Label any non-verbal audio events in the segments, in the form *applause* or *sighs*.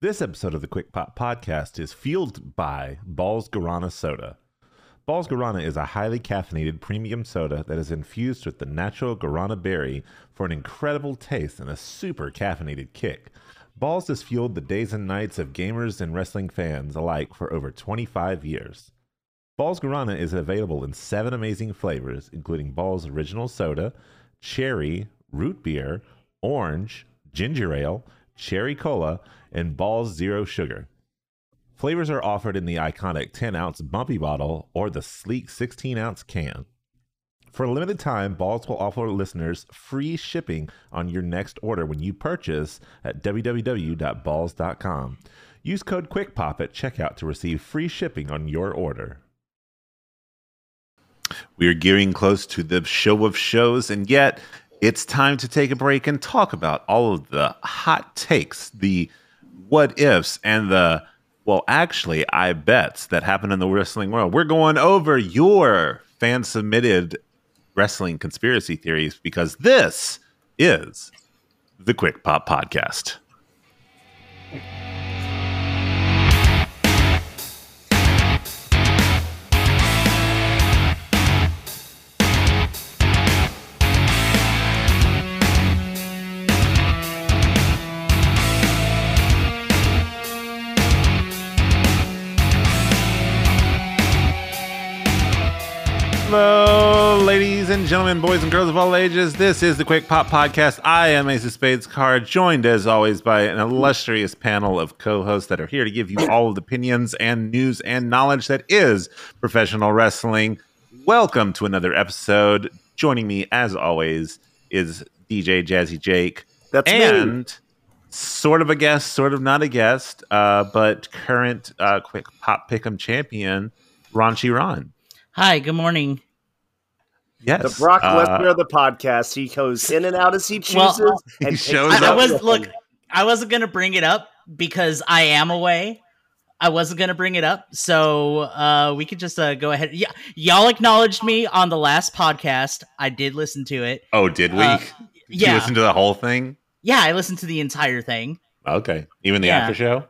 This episode of the Quick Pop Podcast is fueled by Balls Guarana Soda. Balls Guarana is a highly caffeinated premium soda that is infused with the natural guarana berry for an incredible taste and a super caffeinated kick. Balls has fueled the days and nights of gamers and wrestling fans alike for over 25 years. Balls Guarana is available in seven amazing flavors, including Balls Original Soda, Cherry, Root Beer, Orange, Ginger Ale, Cherry Cola, and Balls Zero Sugar. Flavors are offered in the iconic 10 ounce bumpy bottle or the sleek 16 ounce can. For a limited time, Balls will offer listeners free shipping on your next order when you purchase at www.balls.com. Use code QUICKPOP at checkout to receive free shipping on your order. We are gearing close to the show of shows, and yet it's time to take a break and talk about all of the hot takes, the what ifs, and the well, actually, I bets that happen in the wrestling world. We're going over your fan submitted wrestling conspiracy theories because this is the Quick Pop Podcast. Hello, ladies and gentlemen, boys and girls of all ages. This is the Quick Pop Podcast. I am Ace of Spades Card, joined as always by an illustrious panel of co-hosts that are here to give you all of the opinions and news and knowledge that is professional wrestling. Welcome to another episode. Joining me, as always, is DJ Jazzy Jake. That's and me. sort of a guest, sort of not a guest, uh, but current uh, Quick Pop Pick'em champion, Raunchy Ron. Hi, good morning. Yes, The Brock uh, Lesnar of the podcast. He goes in and out as he Well, chooses. *laughs* he and shows takes I, I was look. I wasn't gonna bring it up because I am away. I wasn't gonna bring it up, so uh, we could just uh, go ahead. Yeah, y'all acknowledged me on the last podcast. I did listen to it. Oh, did we? Uh, did yeah. you listen to the whole thing? Yeah, I listened to the entire thing. Okay, even the Yeah. after show.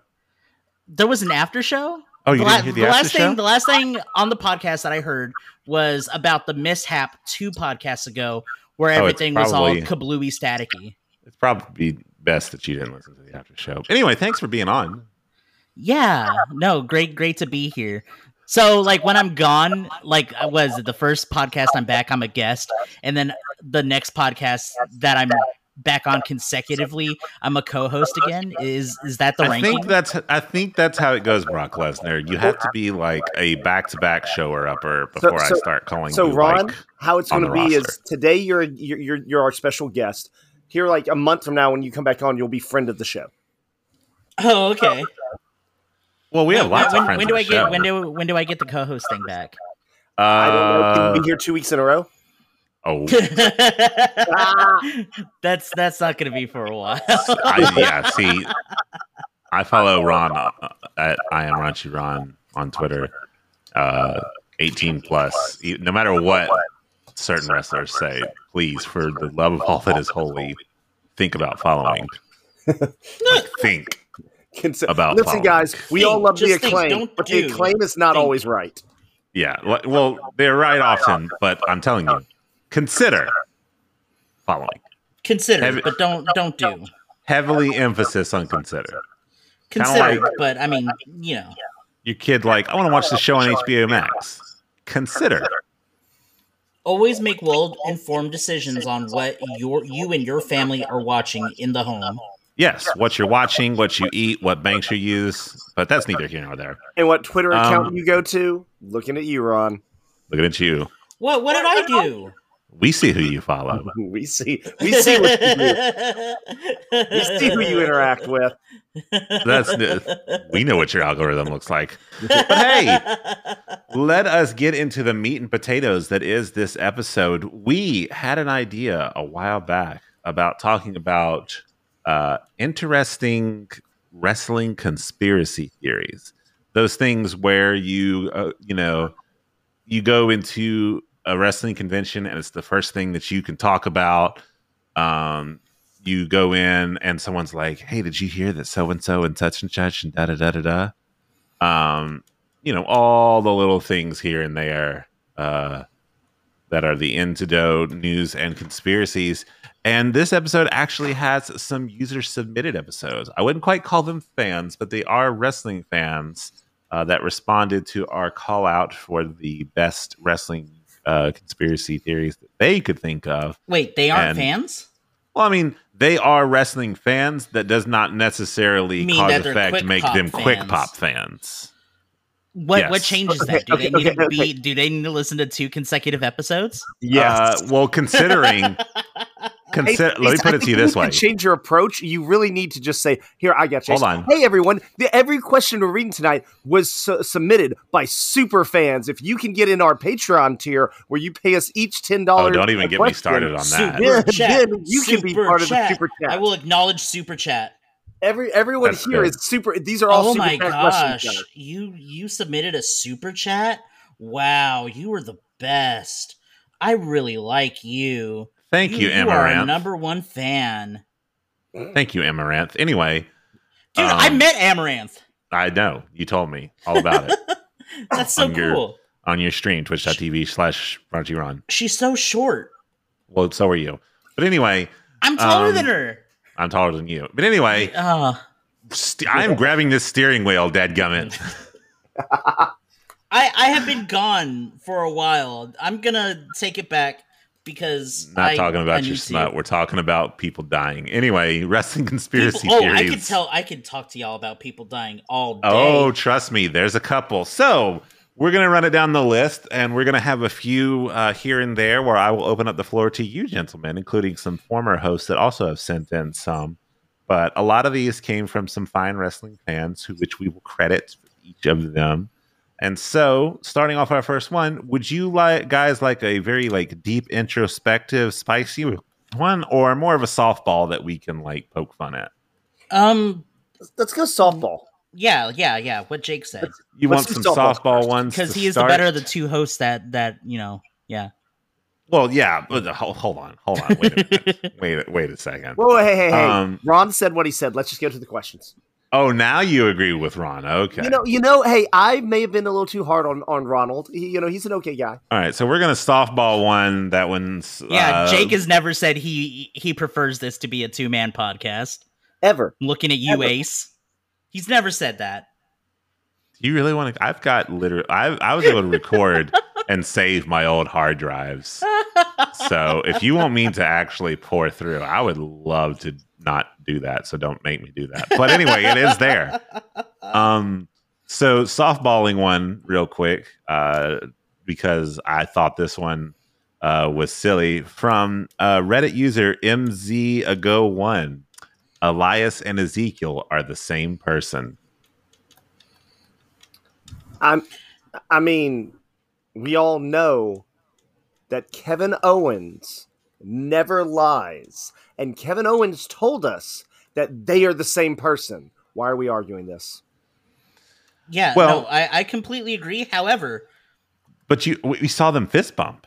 There was an after show. Oh, you the, didn't hear the, the after last show? thing, the last thing on the podcast that I heard was about the mishap two podcasts ago, where Oh, everything was all probably- kablooey staticky. it's probably best that you didn't listen to the after show. Anyway, thanks for being on. Yeah, no, great, great to be here. So, like, when I'm gone, like, uh, I was it the first podcast I'm back, I'm a guest, and then the next podcast that I'm back on consecutively, I'm a co-host again. Is is that the I ranking? think that's I think that's how it goes, Brock Lesnar. You have to be like a back-to-back shower upper before so- I start calling So you. Ron, like, how it's going to the be is today you're, you're you're you're our special guest. Here, like a month from now, when you come back on, you'll be friend of the show. oh, okay. well, we have when, lots when, of friends. when do I the get show. when do when do I get the co-host thing back? I don't know. Can Uh, you be here two weeks in a row? Oh, *laughs* that's that's not going to be for a while. I, yeah. See, I follow Ron uh, at I am Raunchy Ron on Twitter. Uh, 18 plus. No matter what certain wrestlers say, please, for the love of all that is holy, think about following. *laughs* Like, think. Cons- About Listen, following. guys, we Think, all love the just think, acclaim, don't but the do. acclaim is not Think. always right. Yeah. li- Well, they're right often, but I'm telling you, consider following. Consider, Have- but don't don't do. Heavily emphasis on consider. Consider, like- but I mean, you know. Your kid like, I want to watch the show on HBO Max. Consider. always make well informed decisions on what your you and your family are watching in the home. Yes, what you're watching, what you eat, what banks you use, but that's neither here nor there. And what Twitter account Um, you go to? Looking at you, Ron. Looking at you. What what did I do? We see who you follow. *laughs* We see, we see what you do. We see who you interact with. That's we know what your algorithm looks like. But hey, let us get into the meat and potatoes that is this episode. We had an idea a while back about talking about uh, interesting wrestling conspiracy theories. Those things where you, uh, you know, you go into a wrestling convention and it's the first thing that you can talk about. Um, you go in and someone's like, "Hey, did you hear that so and so and such and such and da da da da da?" Um, you know, all the little things here and there uh, that are the antidote news and conspiracies. And this episode actually has some user submitted episodes. I wouldn't quite call them fans, but they are wrestling fans uh, that responded to our call out for the best wrestling uh, conspiracy theories that they could think of. Wait, they aren't And- fans? Well, I mean, they are wrestling fans. That does not necessarily Mean cause that they're effect Quick make Pop them quick fans. pop fans. What what changes Okay, that? Do they okay, need to okay, okay. be do they need to listen to two consecutive episodes? Yeah. Uh, well, considering, *laughs* consider. let me put it to you this need way. change your approach. You really need to just say, "Here, I got you." Hold on. Hey, everyone! The, every question we're reading tonight was su- submitted by super fans. If you can get in our Patreon tier, where you pay us each ten oh, dollars, don't even get me started on that. Super chat. then you can be Super part of the super chat. I will acknowledge super chat. Every everyone That's here good. is super. These are all Oh super my chat gosh. questions. You you submitted a super chat? Wow, you were the best. I really like you. Thank you, Amaranth. you Amaranth. number one fan. Thank you, Amaranth. Anyway, Dude, Um, I met Amaranth. I know you told me all about it *laughs* That's so on your- cool. on your stream, twitch.tv slash Ron. She's so short. Well, so are you. But anyway, I'm taller Um, than her. I'm taller than you. But anyway, Uh, st- I'm grabbing this steering wheel, dadgummit. *laughs* I I have been gone for a while. I'm gonna take it back because Not I, talking I about your need to. smut. We're talking about people dying. Anyway, *laughs* wrestling conspiracy People- oh, theories. I can tell. I can talk to y'all about people dying all day. Oh, trust me, there's a couple. So we're gonna run it down the list, and we're gonna have a few uh, here and there where I will open up the floor to you, gentlemen, including some former hosts that also have sent in some. But a lot of these came from some fine wrestling fans, who which we will credit each of them. And so, starting off our first one, would you like guys like a very like deep introspective, spicy one, or more of a softball that we can like poke fun at? Um. Let's go softball. Yeah. Yeah. Yeah. What Jake said. You Let's want some softballs softball first. ones Because he is the better of the two hosts. That that you know. Yeah. Well, yeah, but uh, hold, hold on, hold on, wait a minute, *laughs* wait, a- wait a second. Whoa, hey, hey, hey! Um, Ron said what he said. Let's just go to the questions. Oh, now you agree with Ron? Okay, You know, you know. Hey, I may have been a little too hard on on Ronald. He, you know, he's an okay guy. all right. So we're gonna softball one. That one's Yeah. uh, Jake has never said he he prefers this to be a two man podcast. Ever. I'm looking at you, Ever. Ace. He's never said that. You really want to? I've got literally. I I was able to record *laughs* and save my old hard drives. So if you want me to actually pour through, I would love to not do that. So don't make me do that. But anyway, it is there. *laughs* Um, so softballing one real quick, uh, because I thought this one uh, was silly from uh, Reddit user MZ Ago One. Elias and Ezekiel are the same person. I'm. I mean, we all know that Kevin Owens never lies, and Kevin Owens told us that they are the same person. Why are we arguing this? Yeah. Well- no, I I completely agree. However, But you, we we saw them fist bump.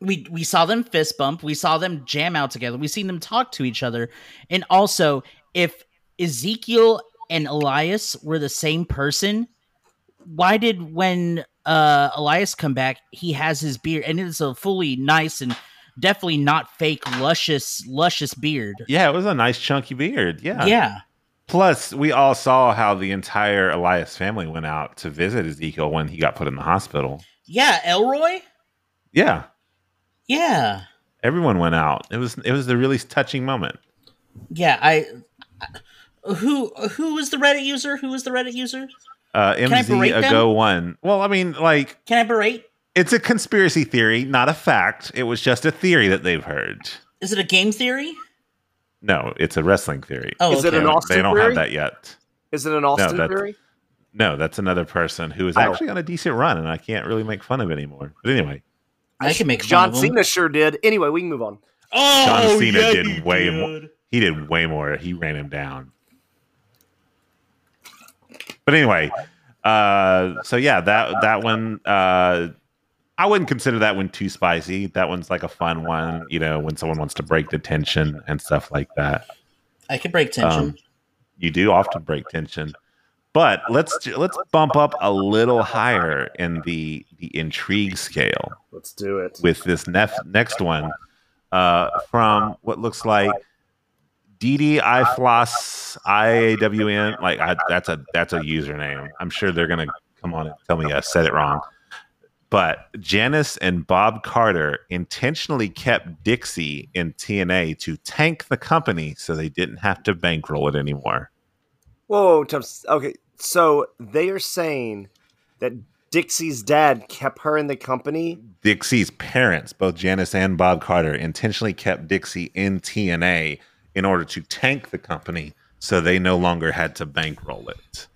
we we saw them fist bump we saw them jam out together we seen them talk to each other and also if ezekiel and elias were the same person why did when uh elias come back he has his beard and it's a fully nice and definitely not fake luscious luscious beard Yeah, it was a nice chunky beard. Yeah. yeah Plus, we all saw how the entire Elias family went out to visit Ezekiel when he got put in the hospital. yeah elroy Yeah, yeah everyone went out. It was it was a really touching moment. yeah i who who was the reddit user who was the reddit user Uh, I MZ ago one. Well, I mean, like can i berate it's a conspiracy theory, not a fact. It was just a theory that they've heard. is it a game theory No, it's a wrestling theory. oh Is it okay. an Austin they don't theory? have that yet. Is it an Austin that's- theory? No, that's another person who is Oh. actually on a decent run, and I can't really make fun of anymore. But anyway, I can make fun John of him. Cena sure did. Anyway, we can move on. Oh, John Cena yeah, did way did. more. he did way more. He ran him down. But anyway, uh, so yeah, that that one, uh, I wouldn't consider that one too spicy. That one's like a fun one, you know, when someone wants to break the tension and stuff like that. I could break tension. Um, you do often break tension, but let's let's bump up a little higher in the the intrigue scale Let's do it. with this nef- next one uh, from what looks like DD iFloss IAWN. Like I, that's a that's a username. I'm sure they're gonna come on and tell me I said it wrong. But Janice and Bob Carter intentionally kept Dixie in TNA to tank the company so they didn't have to bankroll it anymore. Whoa. Okay, so they are saying that Dixie's dad kept her in the company. Dixie's parents, both Janice and Bob Carter, intentionally kept Dixie in TNA in order to tank the company so they no longer had to bankroll it.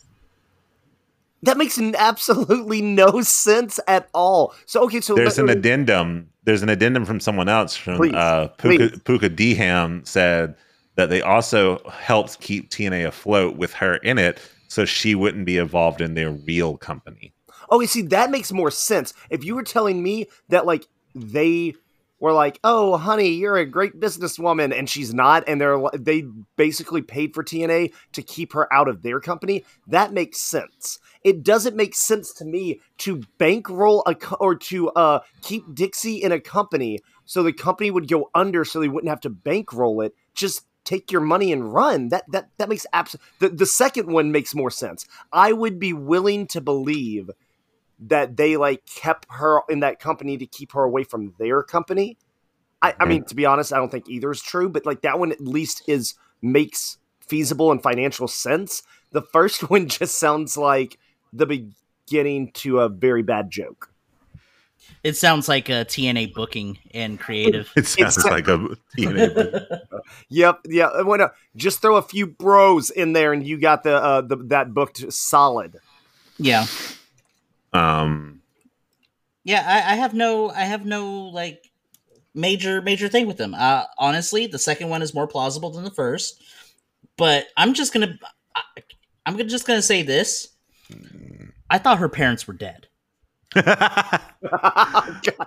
That makes absolutely no sense at all. So okay, so There's an addendum. There's an addendum from someone else from Please, uh, Puka, please. Puka Deham said that they also helped keep TNA afloat with her in it so she wouldn't be involved in their real company. Okay, see, that makes more sense. If you were telling me that, like, they were like, "Oh, honey, you're a great businesswoman," and she's not, and they're they basically paid for TNA to keep her out of their company, that makes sense. It doesn't make sense to me to bankroll a co- or to uh keep Dixie in a company so the company would go under, so they wouldn't have to bankroll it. Just take your money and run. That that that makes absolute. The the second one makes more sense. I would be willing to believe that they like kept her in that company to keep her away from their company. I, I mean, to be honest, I don't think either is true, but like that one at least is makes feasible and financial sense. The first *laughs* one just sounds like the beginning to a very bad joke. It sounds like a TNA booking and creative. It sounds It's- like a TNA. *laughs* Booking. Yep, yeah. I wanna just throw a few bros in there, and you got the uh, the that booked solid. yeah. um, Yeah, I, I have no I have no like major major thing with them. Uh honestly, the second one is more plausible than the first. But I'm just gonna I, I'm just gonna say this. I thought her parents were dead. God, *laughs*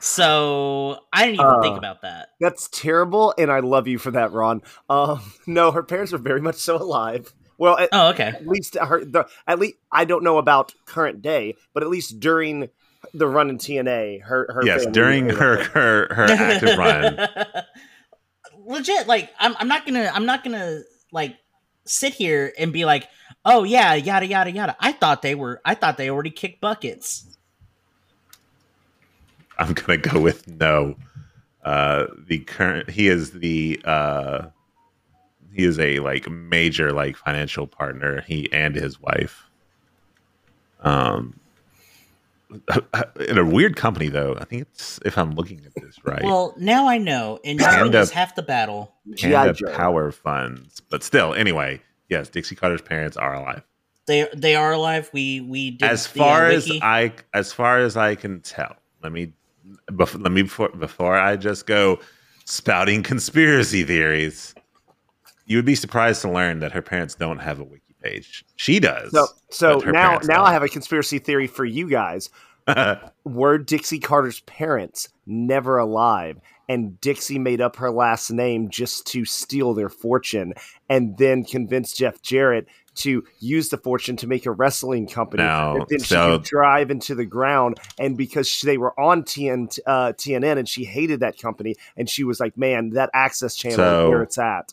So I didn't even think Uh. about that. that's terrible, and I love you for that, Ron. Um, *laughs* no, her parents are very much so alive. Well, at, Oh, okay. at least her the at least I don't know about current day, but at least during the run in TNA, her her yes, during her her her active run. *laughs* Legit, like I'm I'm not gonna I'm not gonna like sit here and be like, oh yeah, yada yada yada. I thought they were I thought they already kicked buckets. I'm gonna go with no. Uh, the current he is the uh, he is a like major like financial partner. He and his wife. Um, *laughs* in a weird company though. I think it's if I'm looking at this right. Well, now I know, and knowing Panda- is half the battle. G.I. Panda Joe. Power Funds, but still, anyway, yes, Dixie Carter's parents are alive. They they are alive. We we did as the, uh, far as. I as far as I can tell, let me before, let me before, before I just go spouting conspiracy theories. You would be surprised to learn that her parents don't have a wiki page. She does. So so now now don't. I have a conspiracy theory for you guys. *laughs* Were Dixie Carter's parents never alive? And Dixie made up her last name just to steal their fortune and then convince Jeff Jarrett to use the fortune to make a wrestling company No, that then she so- could drive into the ground. And because she- they were on TN, uh, TNN and she hated that company, and she was like, man, that access channel So- where it's at.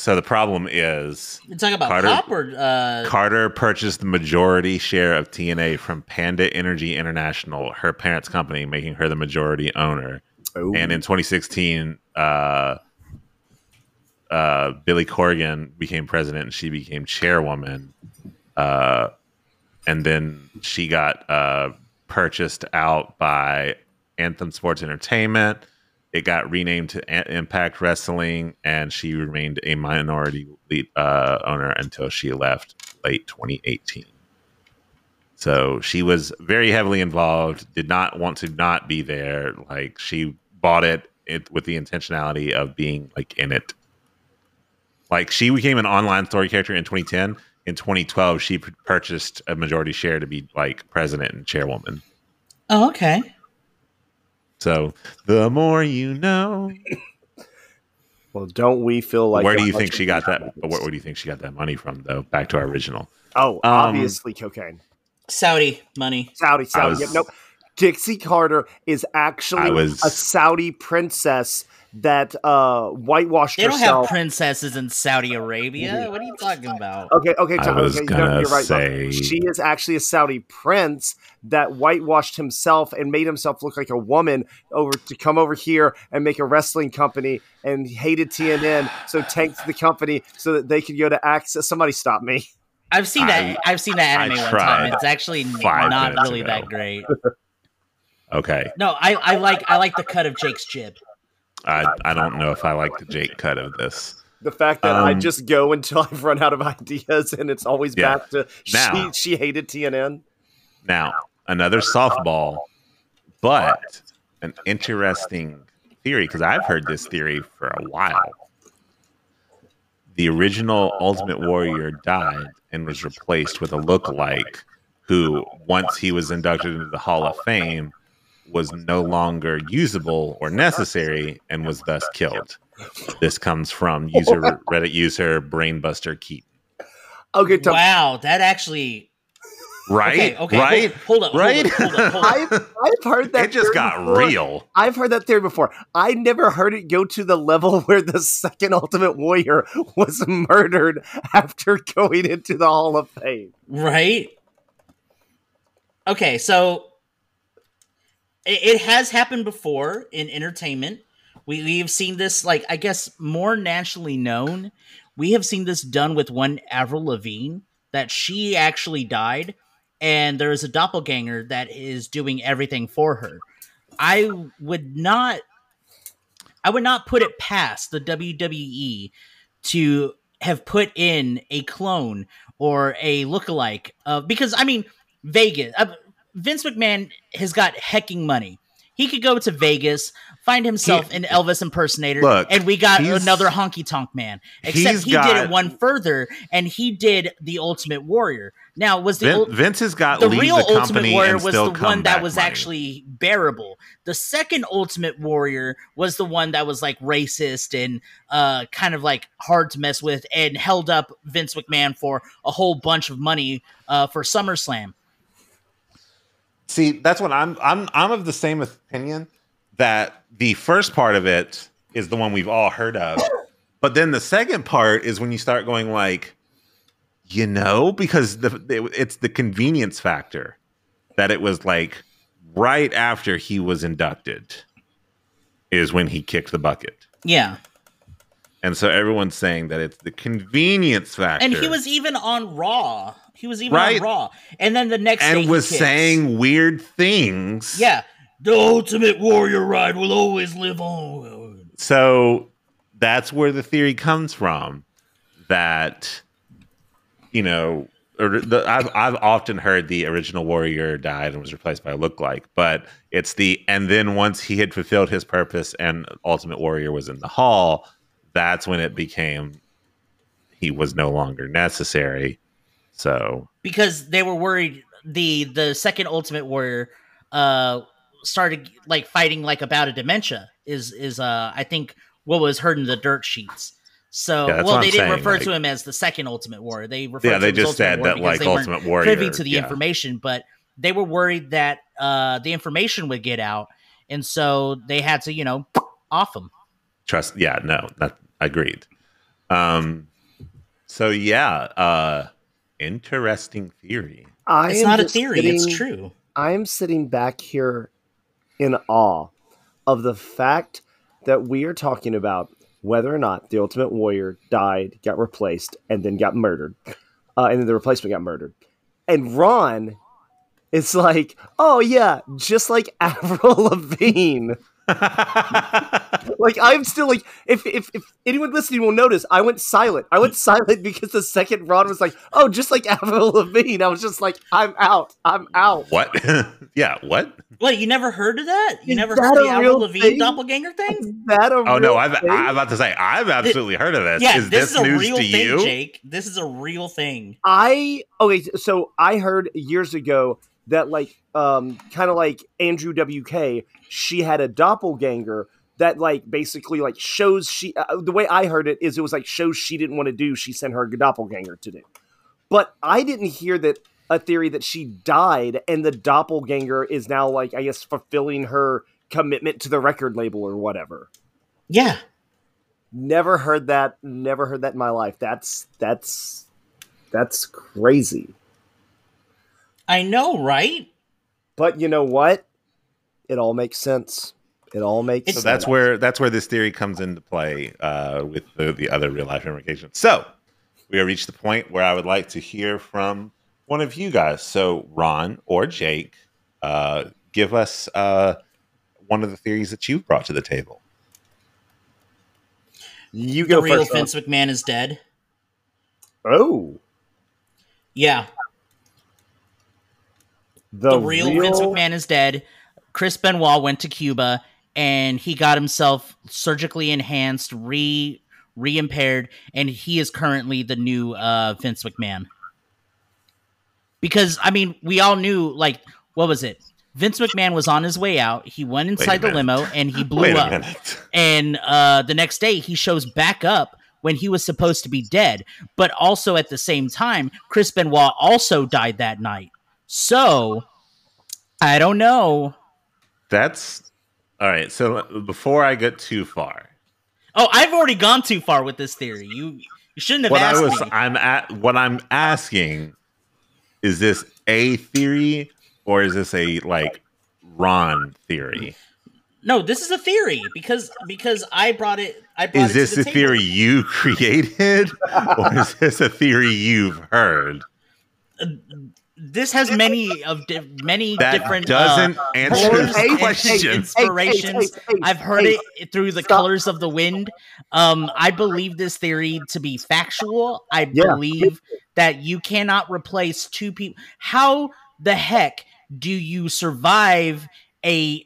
So the problem is you talking about Carter- pop or uh, Carter purchased the majority share of TNA from Panda Energy International, her parents' company, making her the majority owner. Oh. And in 2016, uh, uh, Billy Corgan became president and she became chairwoman. Uh, and then she got uh, purchased out by Anthem Sports Entertainment. It got renamed to Impact Wrestling, and she remained a minority lead, uh, owner until she left late 2018. So she was very heavily involved. Did not want to not be there. Like she bought it, it with the intentionality of being like in it. Like she became an online story character in 2010. In 2012, she purchased a majority share to be like president and chairwoman. Oh, okay. So the more you know. Well, don't we feel like where do you think she got that? Where, where do you think she got that money from, though? Back to our original. Oh, Um, obviously cocaine. Saudi money. Saudi, Saudi. was- Yep, nope. Dixie Carter is actually was- a Saudi princess that uh whitewashed They don't herself. have princesses in Saudi Arabia. What are you talking about? Okay, okay, I was okay, gonna you're right. Say- She is actually a Saudi prince that whitewashed himself and made himself look like a woman over to come over here and make a wrestling company and hated TNN, so tanked the company so that they could go to access. Somebody stop me. I've seen that. I- I've seen that anime one time. It's actually not really ago. that great. *laughs* Okay, No, I, I like I like the cut of Jake's jib. I I don't know if I like the Jake cut of this. The fact that I Um, just go until *laughs* I've run out of ideas and it's always Yeah. back to Now- she she hated TNN. Now another softball, but an interesting theory because I've heard this theory for a while. The original Ultimate Warrior died and was replaced with a lookalike who, once he was inducted into the Hall of Fame, was no longer usable or necessary and was thus killed. This comes from user Reddit user Brainbuster Keaton. Okay, Tom, Wow, that actually. Right? Okay, okay. right? Hold, hold up. Right? Hold up. Hold up. Hold up. *laughs* I've, I've heard that it just got before. real. I've heard that theory before. I never heard it go to the level *laughs* where the second Ultimate Warrior was murdered after going into the Hall of Fame. Right? Okay, so it, has happened before in entertainment. We, we've seen this, like, I guess, more nationally known. We have seen this done with one Avril Lavigne, that she actually died, and there is a doppelganger that is doing everything for her. I would not. I would not put it past the WWE to have put in a clone or a lookalike of because I mean Vegas. Uh, Vince McMahon has got hecking money. He could go to Vegas, find himself He- an Elvis impersonator, Look, and we got another honky tonk man. Except he did it one further, and he did the Ultimate Warrior. Now was the Vin- ul- Vince has got the real the Ultimate Warrior was the one that was money. actually bearable. The second Ultimate Warrior was the one that was like racist and uh, kind of like hard to mess with, and held up Vince McMahon for a whole bunch of money uh, for SummerSlam. See, that's what I'm. I'm. I'm of the same opinion that the first part of it is the one we've all heard of, but then the second part is when you start going like, you know, because the it- it's the convenience factor that it was like right after he was inducted is when he kicked the bucket, Yeah, and so everyone's saying that it's the convenience factor, and he was even on Raw. He was even Right. on Raw, and then the next and he was saying weird things, "Yeah, the Ultimate Warrior ride will always live on." so that's where the theory comes from that you know or the, I've, I've often heard the original warrior died and was replaced by a lookalike but it's the and then once he had fulfilled his purpose and ultimate warrior was in the hall that's when it became he was no longer necessary so because they were worried the the second ultimate warrior uh started like fighting like about a dementia is is uh i think what was heard in the dirt sheets. So Yeah, well they I'm didn't saying, refer like- to him as the second ultimate warrior. They referred yeah to they just said that like ultimate warrior privy to the yeah. information but they were worried that uh the information would get out and so they had to you know off him. Trust yeah no that agreed. Um so yeah uh interesting theory. I it's not a just theory it's true. I am sitting back here in awe of the fact that we are talking about whether or not the Ultimate Warrior died, got replaced, and then got murdered, uh, and then the replacement got murdered, and Ron is like, "Oh yeah, just like *laughs* Avril Lavigne." *laughs* like I'm still like if, if if anyone listening will notice, I went silent. I went silent because the second Ron was like, "Oh, just like Avril Lavigne," I was just like, "I'm out. I'm out." what *laughs* yeah what what you never heard of that you Is never that heard the Avril Lavigne thing? doppelganger thing Is that a Oh no, I've thing? I'm about to say I've absolutely heard of this. Yeah, is this, this, is a news real to thing, you? Jake. This is a real thing. I okay, so I heard years ago that like um kind of like Andrew WK, she had a doppelganger that like basically like shows she uh, the way I heard it is it was like shows she didn't want to do she sent her doppelganger to do. But I didn't hear that a theory that she died and the doppelganger is now like I guess fulfilling her commitment to the record label or whatever. Yeah. Never heard that. Never heard that in my life. That's that's that's crazy. I know, right? But you know what? It all makes sense. It all makes It's- So sense. that's where that's where this theory comes into play uh, with the, the other real life implications. So we have reached the point where I would like to hear from one of you guys. So Ron or Jake, uh, give us uh, one of the theories that you've brought to the table. you The go real first. Ron. Vince McMahon is dead. Oh, Yeah. the, the real, Vince McMahon is dead. Chris Benoit went to Cuba and he got himself surgically enhanced, re re impaired, and he is currently the new uh, Vince McMahon. Because I mean, we all knew like what was it? Vince McMahon was on his way out. He went inside the limo and he *laughs* blew up. And uh, the next day, he shows back up when he was supposed to be dead. But also at the same time, Chris Benoit also died that night. So I don't know. That's all right. So before I get too far, Oh, I've already gone too far with this theory. You you shouldn't have what asked I was me. I'm at what I'm asking is this a theory or is this a like Ron theory? No, this is a theory because because I brought it. I brought Is it this the a table. theory you created *laughs* or is this a theory you've heard? Uh, This has many of di- many That different doesn't uh, answer forms the question. *laughs* inspirations. I've heard hey, it through the stop. colors of the wind. Um, I believe this theory to be factual. I Yeah. believe that you cannot replace two people. How the heck do you survive a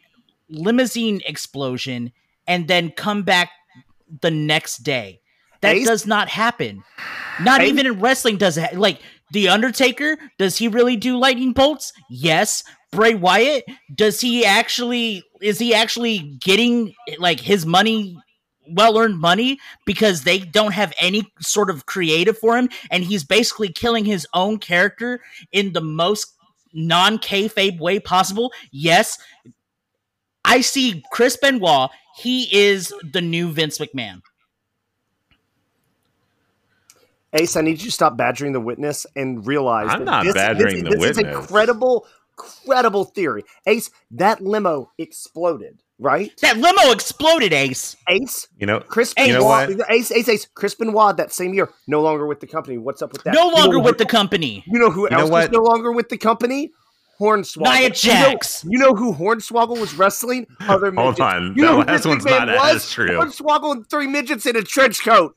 limousine explosion and then come back the next day? That Ace? does not happen. Not Ace? even in wrestling does it. ha- Like the Undertaker, does he really do lightning bolts? Yes. Bray Wyatt, does he actually is he actually getting like his money well earned money because they don't have any sort of creative for him and he's basically killing his own character in the most non kayfabe way possible? Yes. I see Chris Benoit, he is the new Vince McMahon. Ace, I need you to stop badgering the witness and realize I'm not this, badgering this, the this is witness. a credible, credible theory. Ace, that limo exploded, right? That limo exploded, Ace. Ace, You know, Chris Hey, you know Benoit. Ace, Ace, Ace, Chris Benoit that same year, no longer with the company. What's up with that? No You know longer who- with the company. You know who You know else what? was no longer with the company? Hornswoggle. Nia You know- You know, who Hornswoggle was wrestling? *laughs* Other Hold midgets. on, You that know who last Vince one's not was? as true. Hornswoggle and three midgets in a trench coat.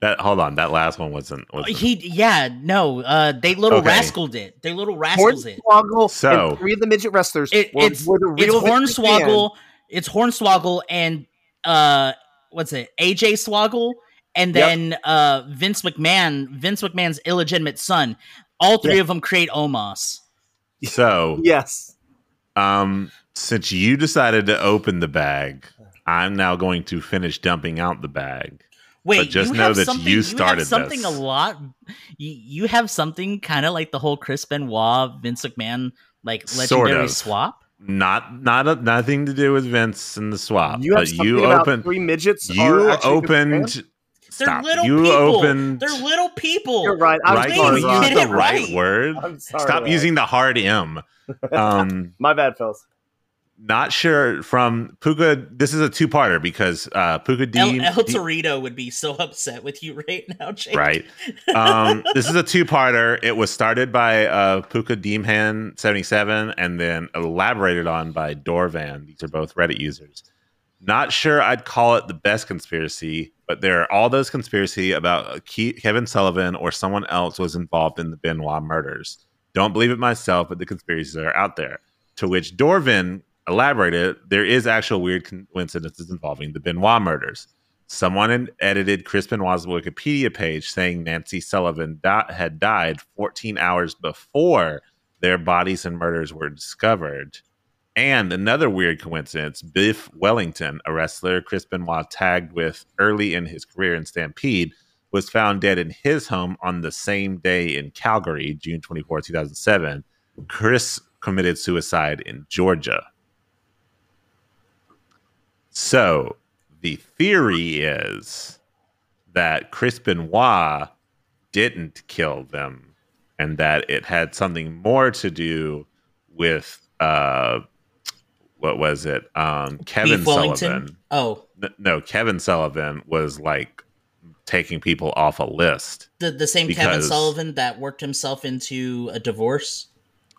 That hold on, that last one wasn't. wasn't He, yeah, no, uh, they little Okay. rascaled it. They little rascals it. Hornswoggle So- and three of the midget wrestlers it were, it's were the it's real Vince McMahon. Hornswoggle. It's Hornswoggle and uh, what's it? AJ Swoggle, and Yep. then uh, Vince McMahon. Vince McMahon's illegitimate son. All three Yeah. of them create Omos. so. Yes. Um, since you decided to open the bag, I'm now going to finish dumping out the bag. Wait, just you know have that something, you have started something this. a lot. You, you have something kind of like the whole Chris Benoit, Vince McMahon, like Sort legendary of. swap. Not not a, nothing to do with Vince and the swap, You have but you opened three midgets. you are actually Vince McMahon? opened They're stop. little you people. opened They're little people. You're right. I'm right. sorry, You Ron. the right, right. word. I'm sorry, Stop Ron. using the hard M. *laughs* Um, My bad, fellas. Not sure from Puka. This is a two-parter because uh, Puka D, El, El D- Torito would be so upset with you *laughs* right now, Jake. right. Um, this is a two-parter. It was started by uh, Puka Deemhan seventy seven, and then elaborated on by Dorvan. These are both Reddit users. Not sure I'd call it the best conspiracy, but there are all those conspiracy about Ke- Kevin Sullivan or someone else was involved in the Benoit murders. Don't believe it myself, but the conspiracies are out there. To which Dorvin elaborated, there is actual weird coincidences involving the Benoit murders. Someone edited Chris Benoit's Wikipedia page saying Nancy Sullivan di- had died 14 hours before their bodies and murders were discovered. And another weird coincidence Biff Wellington, a wrestler Chris Benoit tagged with early in his career in Stampede, was found dead in his home on the same day in Calgary, June 24, 2007. Chris committed suicide in Georgia. So the theory is that Chris Benoit didn't kill them and that it had something more to do with uh what was it? Um kevin sullivan. Oh, no kevin sullivan was like taking people off a list the the same Kevin Sullivan that worked himself into a divorce.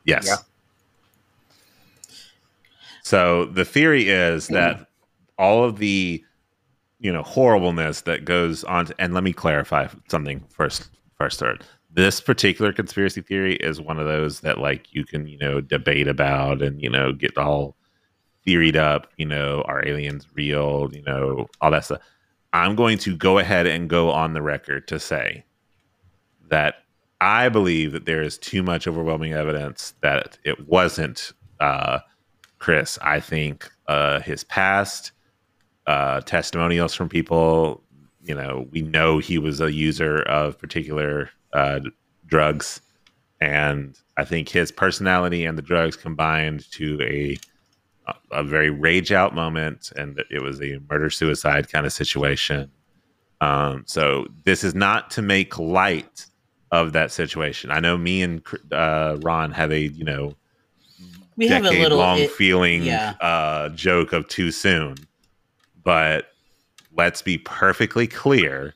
yes. Yeah. so the theory is that all of the you know horribleness that goes on to, and let me clarify something first first third. This particular conspiracy theory is one of those that like you can you know debate about and you know get all theoried up you know are aliens real you know all that stuff. I'm going to go ahead and go on the record to say that i believe that there is too much overwhelming evidence that it wasn't uh chris. I think uh his past uh testimonials from people you know we know he was a user of particular uh drugs and i think his personality and the drugs combined to a a very rage out moment and it was a murder suicide kind of situation um so this is not to make light of that situation i know me and uh ron have a you know We have a decade little. long it- feeling yeah. uh, joke of too soon. But let's be perfectly clear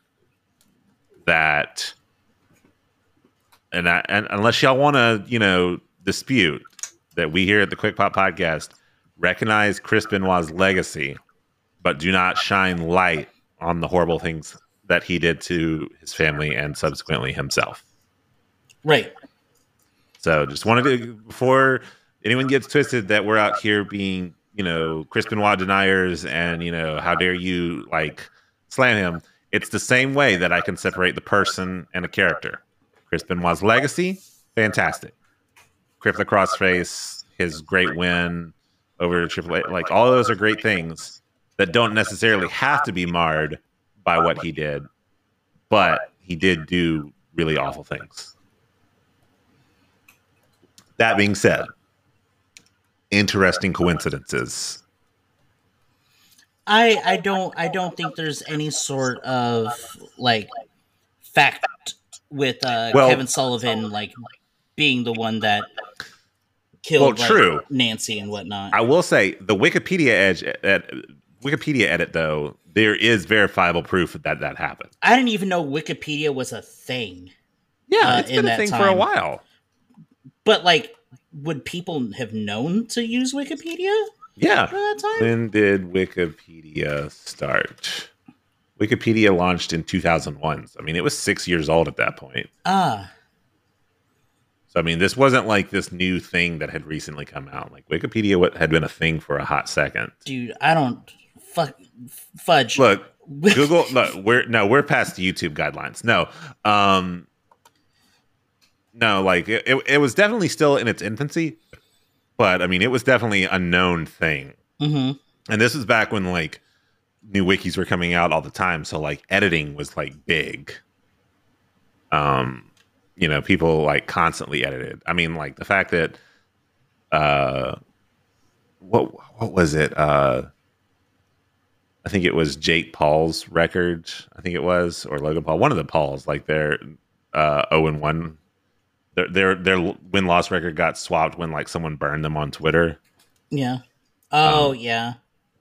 that, and, I, and unless y'all want to, you know, dispute that we here at the Quick Pop Podcast recognize Chris Benoit's legacy, but do not shine light on the horrible things that he did to his family and subsequently himself. right. So just wanted to before anyone gets twisted that we're out here being, you know, Chris Benoit deniers and you know, how dare you like slam him. It's the same way that I can separate the person and a character. Chris Benoit's legacy, fantastic. Crippler Crossface, his great win over Triple H, like all those are great things that don't necessarily have to be marred by what he did, but he did do really awful things. That being said, interesting coincidences. I I don't I don't think there's any sort of like fact with uh Well- Kevin Sullivan like being the one that killed Well, like, true. Nancy and whatnot. I will say the Wikipedia edge at Wikipedia edit though there is verifiable proof that that happened. I didn't even know Wikipedia was a thing. Yeah, Uh, it's been a thing for a while. But like would people have known to use Wikipedia Yeah. When did Wikipedia start? Wikipedia launched in 2001. So, I mean, it was six years old at that point. Ah, So, I mean, this wasn't like this new thing that had recently come out. Like Wikipedia what had been a thing for a hot second. dude, I don't fuck fudge. Look, Google. look, we're no, we're past the YouTube guidelines. No, um, no, like it, it, it was definitely still in its infancy, but I mean, it was definitely a known thing. hmm And this was back when like new wikis were coming out all the time, so like editing was like big. Um, you know, people like constantly edited. I mean, like the fact that, uh, what what was it? Uh, I think it was Jake Paul's record. I think it was, or Logan Paul, one of the Pauls. Like their uh, zero and one, their their their win loss record got swapped when like someone burned them on Twitter. Yeah. Oh Um, yeah.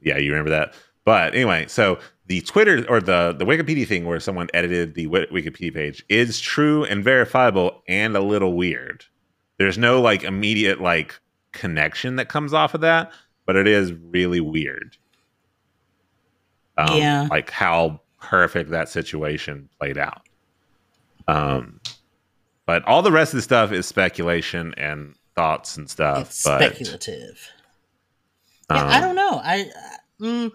Yeah, you remember that. But anyway, so the Twitter or the the Wikipedia thing where someone edited the Wi- Wikipedia page is true and verifiable and a little weird. There's no like immediate like connection that comes off of that, but it is really weird. Um, Yeah. like how perfect that situation played out. Um, but all the rest of the stuff is speculation and thoughts and stuff. It's but speculative. Yeah, I um, don't know. I uh, mm,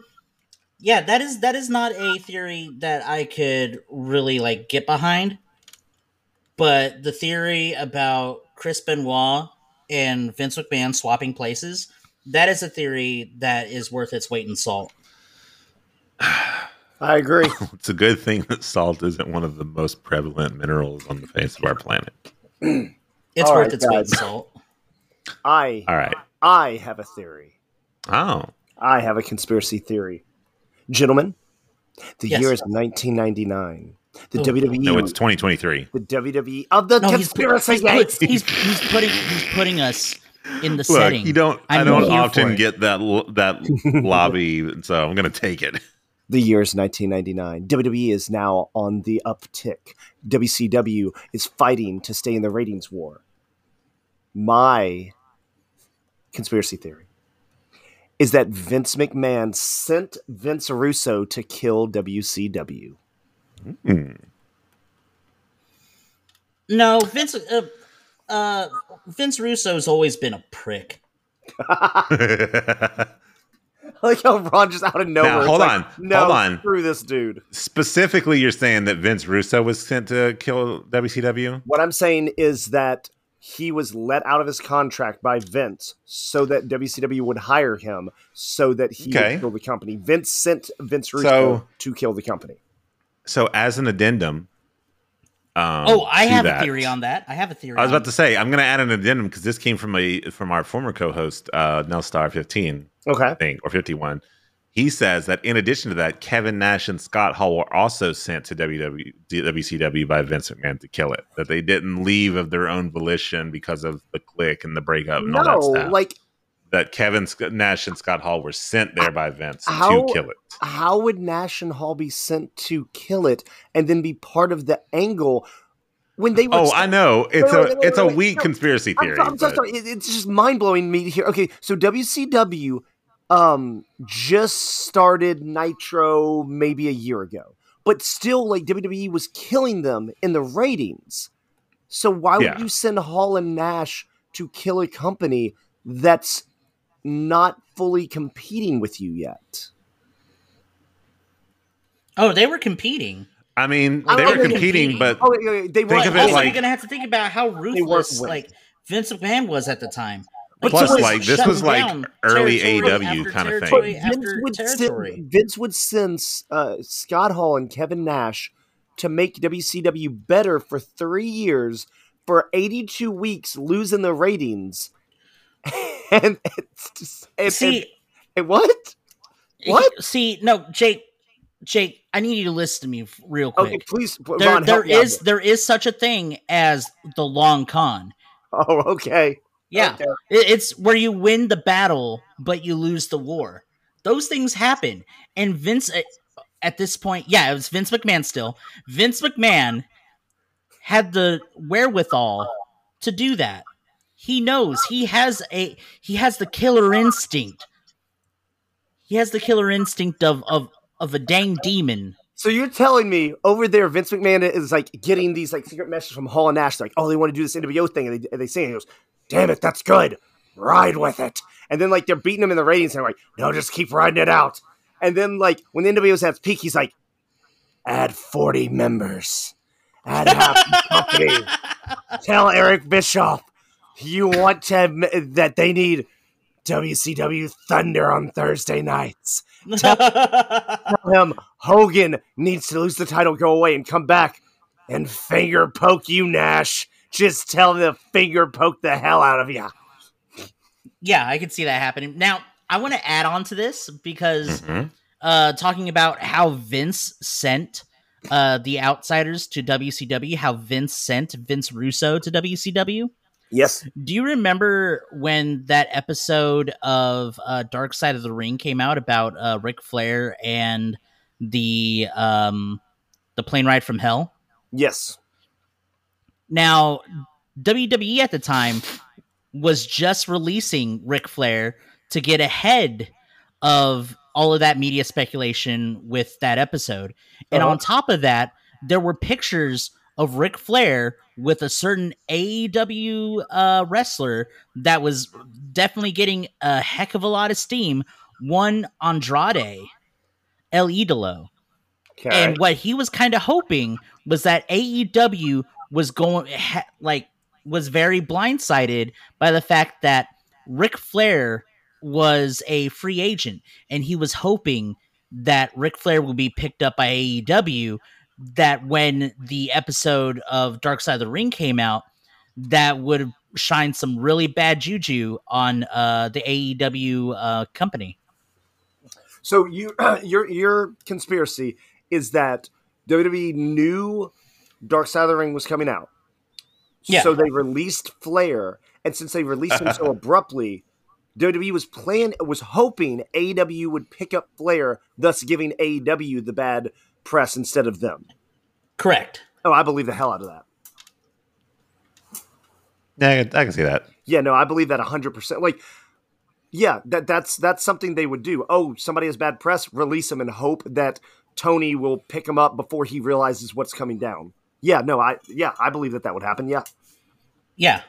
yeah, that is that is not a theory that I could really like get behind. But the theory about Chris Benoit and Vince McMahon swapping places, that is a theory that is worth its weight in salt. *sighs* *sighs* *sighs* I agree. *laughs* It's a good thing that salt isn't one of the most prevalent minerals on the face of our planet. It's All worth right, its weight in guys. salt. I All right. I have a theory. Oh. I have a conspiracy theory. Gentlemen, the Yes. year is 1999. The Oh. WWE No, it's 2023. the WWE of the No, he's, conspiracy he's, gates. put- he's, he's putting he's putting us in the Look, setting. you don't. I I'm don't here for often it. get that l- that *laughs* lobby, so I'm gonna take it. The year is 1999. WWE is now on the uptick. WCW is fighting to stay in the ratings war. My conspiracy theory is that Vince McMahon sent Vince Russo to kill WCW. Hmm. No, Vince. Uh, uh, Vince Russo's always been a prick. *laughs* *laughs* *laughs* like how Ron just out of nowhere. Now, hold like, on, no, hold on. screw this dude. Specifically, you're saying that Vince Russo was sent to kill WCW. What I'm saying is that he was let out of his contract by Vince so that WCW would hire him so that he Okay. would kill the company. Vince sent Vince Russo So- to kill the company. So, as an addendum, um, oh, I have that- a theory on that. I have a theory. I was about to say I'm going to add an addendum because this came from a from our former co-host uh, Nell Star 15, Okay. I think, or 51. He says that in addition to that, Kevin Nash and Scott Hall were also sent to WW, WCW by Vince McMahon to kill it. That they didn't leave of their own volition because of the Kliq and the breakup and all that No, stuff. like that Kevin Nash and Scott Hall were sent there by Vince How- to kill it. how would Nash and Hall be sent to kill it and then be part of the angle when they were Oh, I know. It's Wait, a wait, wait, it's a weak no. conspiracy I'm, theory. I'm so but- sorry. It- It's just mind blowing me to hear. Okay, so WCW um just started Nitro maybe a year ago, but still, like WWE was killing them in the ratings. So why would you send Hall and Nash to kill a company that's not fully competing with you yet? Oh, they were competing. I mean, they don't were competing, competing- but Oh, wait, wait, wait, they Think weren't. of it also, like- you're gonna have to think about how ruthless like Vince McMahon was at the time. Like, Plus, like, this was, like, early territory AEW kinda thing. Vince would territory. send Vince would send uh, Scott Hall and Kevin Nash to make WCW better for three years for 82 weeks, losing the ratings. *laughs* *laughs* and it's just and, See, and- and what? What? See, no, Jake. Jake, I need you to listen to me real quick. Okay, please, there, Ron, there out is here. there is such a thing as the long con. Oh, okay. Yeah, Okay. It- it's where you win the battle but you lose the war. Those things happen, and Vince at, at this point, yeah, it was Vince McMahon still. Vince McMahon had the wherewithal to do that. He knows he has a he has the killer instinct. He has the killer instinct of of of a dang demon. So you're telling me over there, Vince McMahon is like getting these like secret messages from Hall and Nash, They're like, oh, they want to do this NWO thing, and they, and they say, and he goes, damn it, that's good, ride with it. And then like they're beating him in the ratings, and they're like, no, just keep riding it out. And then like when the NWO's at its peak, he's like, add 40 members, add half the company. *laughs* Tell Eric Bischoff you want to admit that they need WCW Thunder on Thursday nights *laughs* tell him Hogan needs to lose the title, go away, and come back and finger poke you, Nash. Just tell him to finger poke the hell out of you. yeah, I can see that happening. Now, I want to add on to this because Mhm. uh talking about how Vince sent uh the outsiders to WCW, how Vince sent Vince Russo to WCW. Yes. Do you remember when that episode of uh Dark Side of the Ring came out about uh Ric Flair and the um the plane ride from hell? Yes. Now, WWE at the time was just releasing Ric Flair to get ahead of all of that media speculation with that episode. And Uh-huh. on top of that, there were pictures of Ric Flair with a certain AEW uh, wrestler that was definitely getting a heck of a lot of steam. One Andrade, El Idolo. Okay. And what he was kind of hoping was that AEW was going ha- like was very blindsided by the fact that Ric Flair was a free agent and he was hoping that Ric Flair would be picked up by AEW that when the episode of Dark Side of the Ring came out that would shine some really bad juju on uh, the AEW uh, company. So you *clears throat* your your conspiracy is that WWE knew Dark Side of the Ring was coming out. Yeah. So they released Flair, and since they released him so *laughs* abruptly, WWE was plan was hoping AEW would pick up Flair, thus giving AEW the bad press instead of them. Correct. Oh, I believe the hell out of that. Yeah, I can, see that. Yeah, no, I believe that hundred percent. Like, yeah, that that's that's something they would do. Oh, somebody has bad press, release him and hope that Tony will pick him up before he realizes what's coming down. Yeah, no, I yeah, I believe that that would happen. Yeah, Yeah.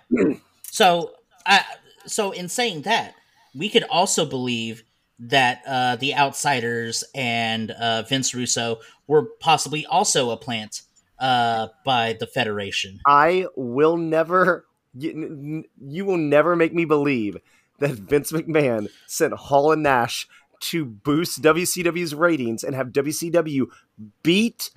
so, I so in saying that, we could also believe that uh, the outsiders and uh, Vince Russo were possibly also a plant uh, by the Federation. I will never. You, you will never make me believe that Vince McMahon sent Hall and Nash to boost WCW's ratings and have WCW beat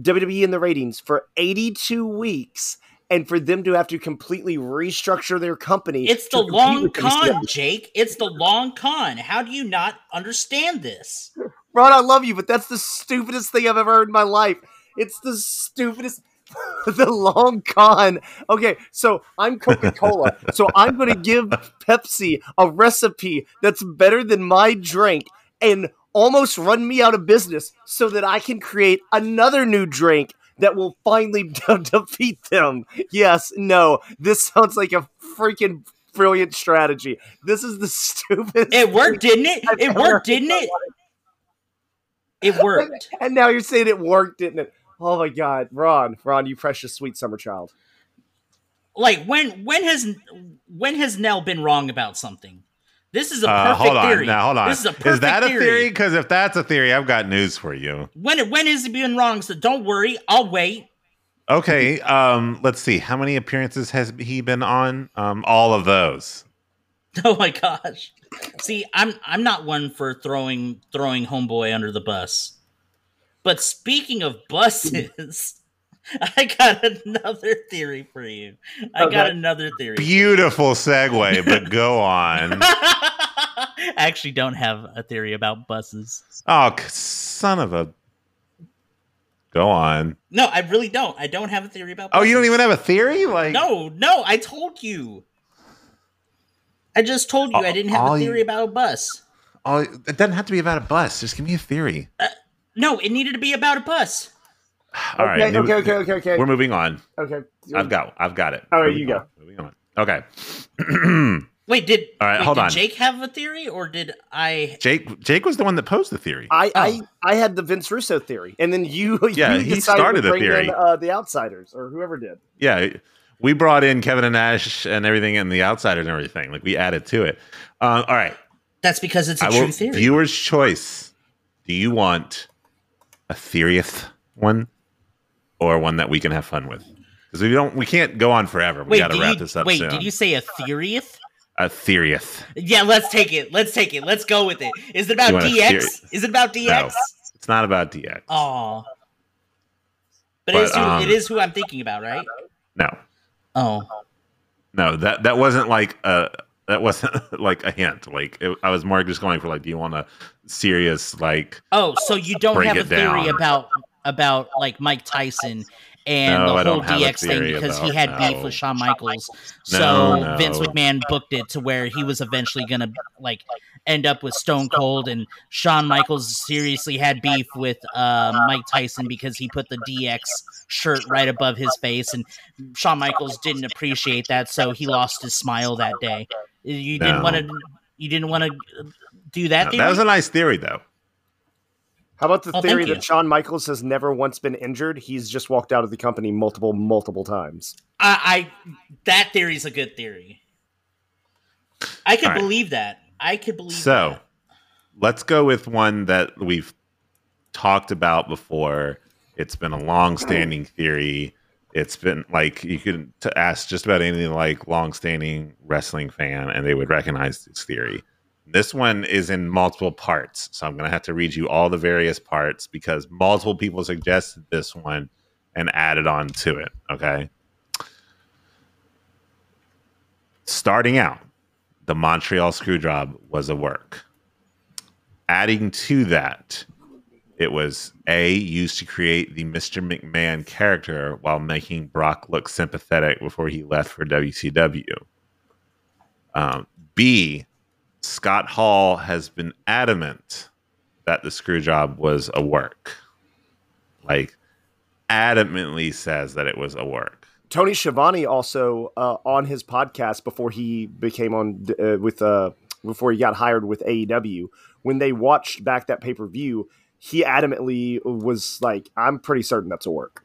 WWE in the ratings for 82 weeks and for them to have to completely restructure their company. It's the long con. Jake. It's the long con. How do you not understand this? Ron, I love you, but that's the stupidest thing I've ever heard in my life. It's the stupidest. *laughs* the long con. Okay, so I'm Coca Cola. *laughs* so I'm going to give Pepsi a recipe that's better than my drink and almost run me out of business so that I can create another new drink that will finally *laughs* de- defeat them. Yes, no, this sounds like a freaking brilliant strategy. This is the *laughs* stupidest. It worked, didn't it? I've It worked, didn't it? It *laughs* worked. And now you're saying it worked, didn't it? Oh my God, Ron, Ron, you precious sweet summer child. Like when when has when has Nell been wrong about something? This is a Uh, perfect hold on. theory. Now, hold on. This is a perfect Is that a theory. Because if that's a theory, I've got news for you. When when has he been wrong? So don't worry, I'll wait. Okay. Um, let's see. How many appearances has he been on? Um, all of those. *laughs* Oh my gosh. See, I'm I'm not one for throwing throwing homeboy under the bus. But speaking of buses, *laughs* I got another theory for you. I got another theory. Beautiful segue, but go on. *laughs* I actually don't have a theory about buses. Oh, son of a. Go on. No, I really don't. I don't have a theory about Oh, you don't even have a theory? Like No, no, I told you. I just told you I didn't have a you- theory about a bus. Oh, it doesn't have to be about a bus. Just give me a theory. Uh, no, it needed to be about a bus. All right. okay, move- okay, okay, okay, okay. We're moving on. okay. I've got. I've got it. All right, Moving you on, Moving on. Okay. *clears throat* Wait, did All right, wait, hold did on. Jake have a theory or did I Jake. Jake was the one that posed the theory. I, Oh. I I had the Vince Russo theory, and then you *laughs* Yeah, you he decided started to the bring theory. in uh, the outsiders or whoever did. yeah, we brought in Kevin and Nash and everything, and the outsiders and everything. Like we added to it. Um, all right. That's because it's a I true will, theory. viewer's choice. Do you want a serious one or one that we can have fun with? Because we don't, we can't go on forever. We got to wrap you, this up wait, soon. did you say a theoryth? a serious? Yeah, let's take it. Let's take it. Let's go with it. Is it about You want a DX? Is it about DX? It's not about DX. Oh. But, But, it, is who, um, it is who I'm thinking about, right? No, Oh. no, that that wasn't like a that wasn't *laughs* like a hint. Like it, I was more just going for like, do you want a serious like? Oh, so you don't have a theory down. about about like Mike Tyson and No, the whole don't have a DX thing because he had beef with Shawn Michaels. No, So no. Vince McMahon booked it to where he was eventually gonna like end up with Stone Cold and Shawn Michaels seriously had beef with uh, Mike Tyson because he put the DX shirt right above his face and Shawn Michaels didn't appreciate that, so he lost his smile that day. You didn't No. want to. You didn't want to do that. No, theory? that was a nice theory though. How about the Oh, theory that Shawn Michaels has never once been injured? He's just walked out of the company multiple, multiple times. I, I that theory's a good theory. I could All right. believe that. I could believe So that. let's go with one that we've talked about before. It's been a long standing theory It's been like you could to ask just about anything like long-standing wrestling fan, and they would recognize this theory. This one is in multiple parts, so I'm going to have to read you all the various parts because multiple people suggested this one and added on to it. Okay. Starting out, the Montreal Screwjob was a work. Adding to that, it was A, used to create the Mr. McMahon character while making Brock look sympathetic before he left for WCW. Um, B, Scott Hall has been adamant that the screw job was a work. Like, adamantly says that it was a work. Tony Schiavone also uh, on his podcast before he became on uh, with uh, before he got hired with AEW. When they watched back that pay per view, he adamantly was like, "I'm pretty certain that's a work."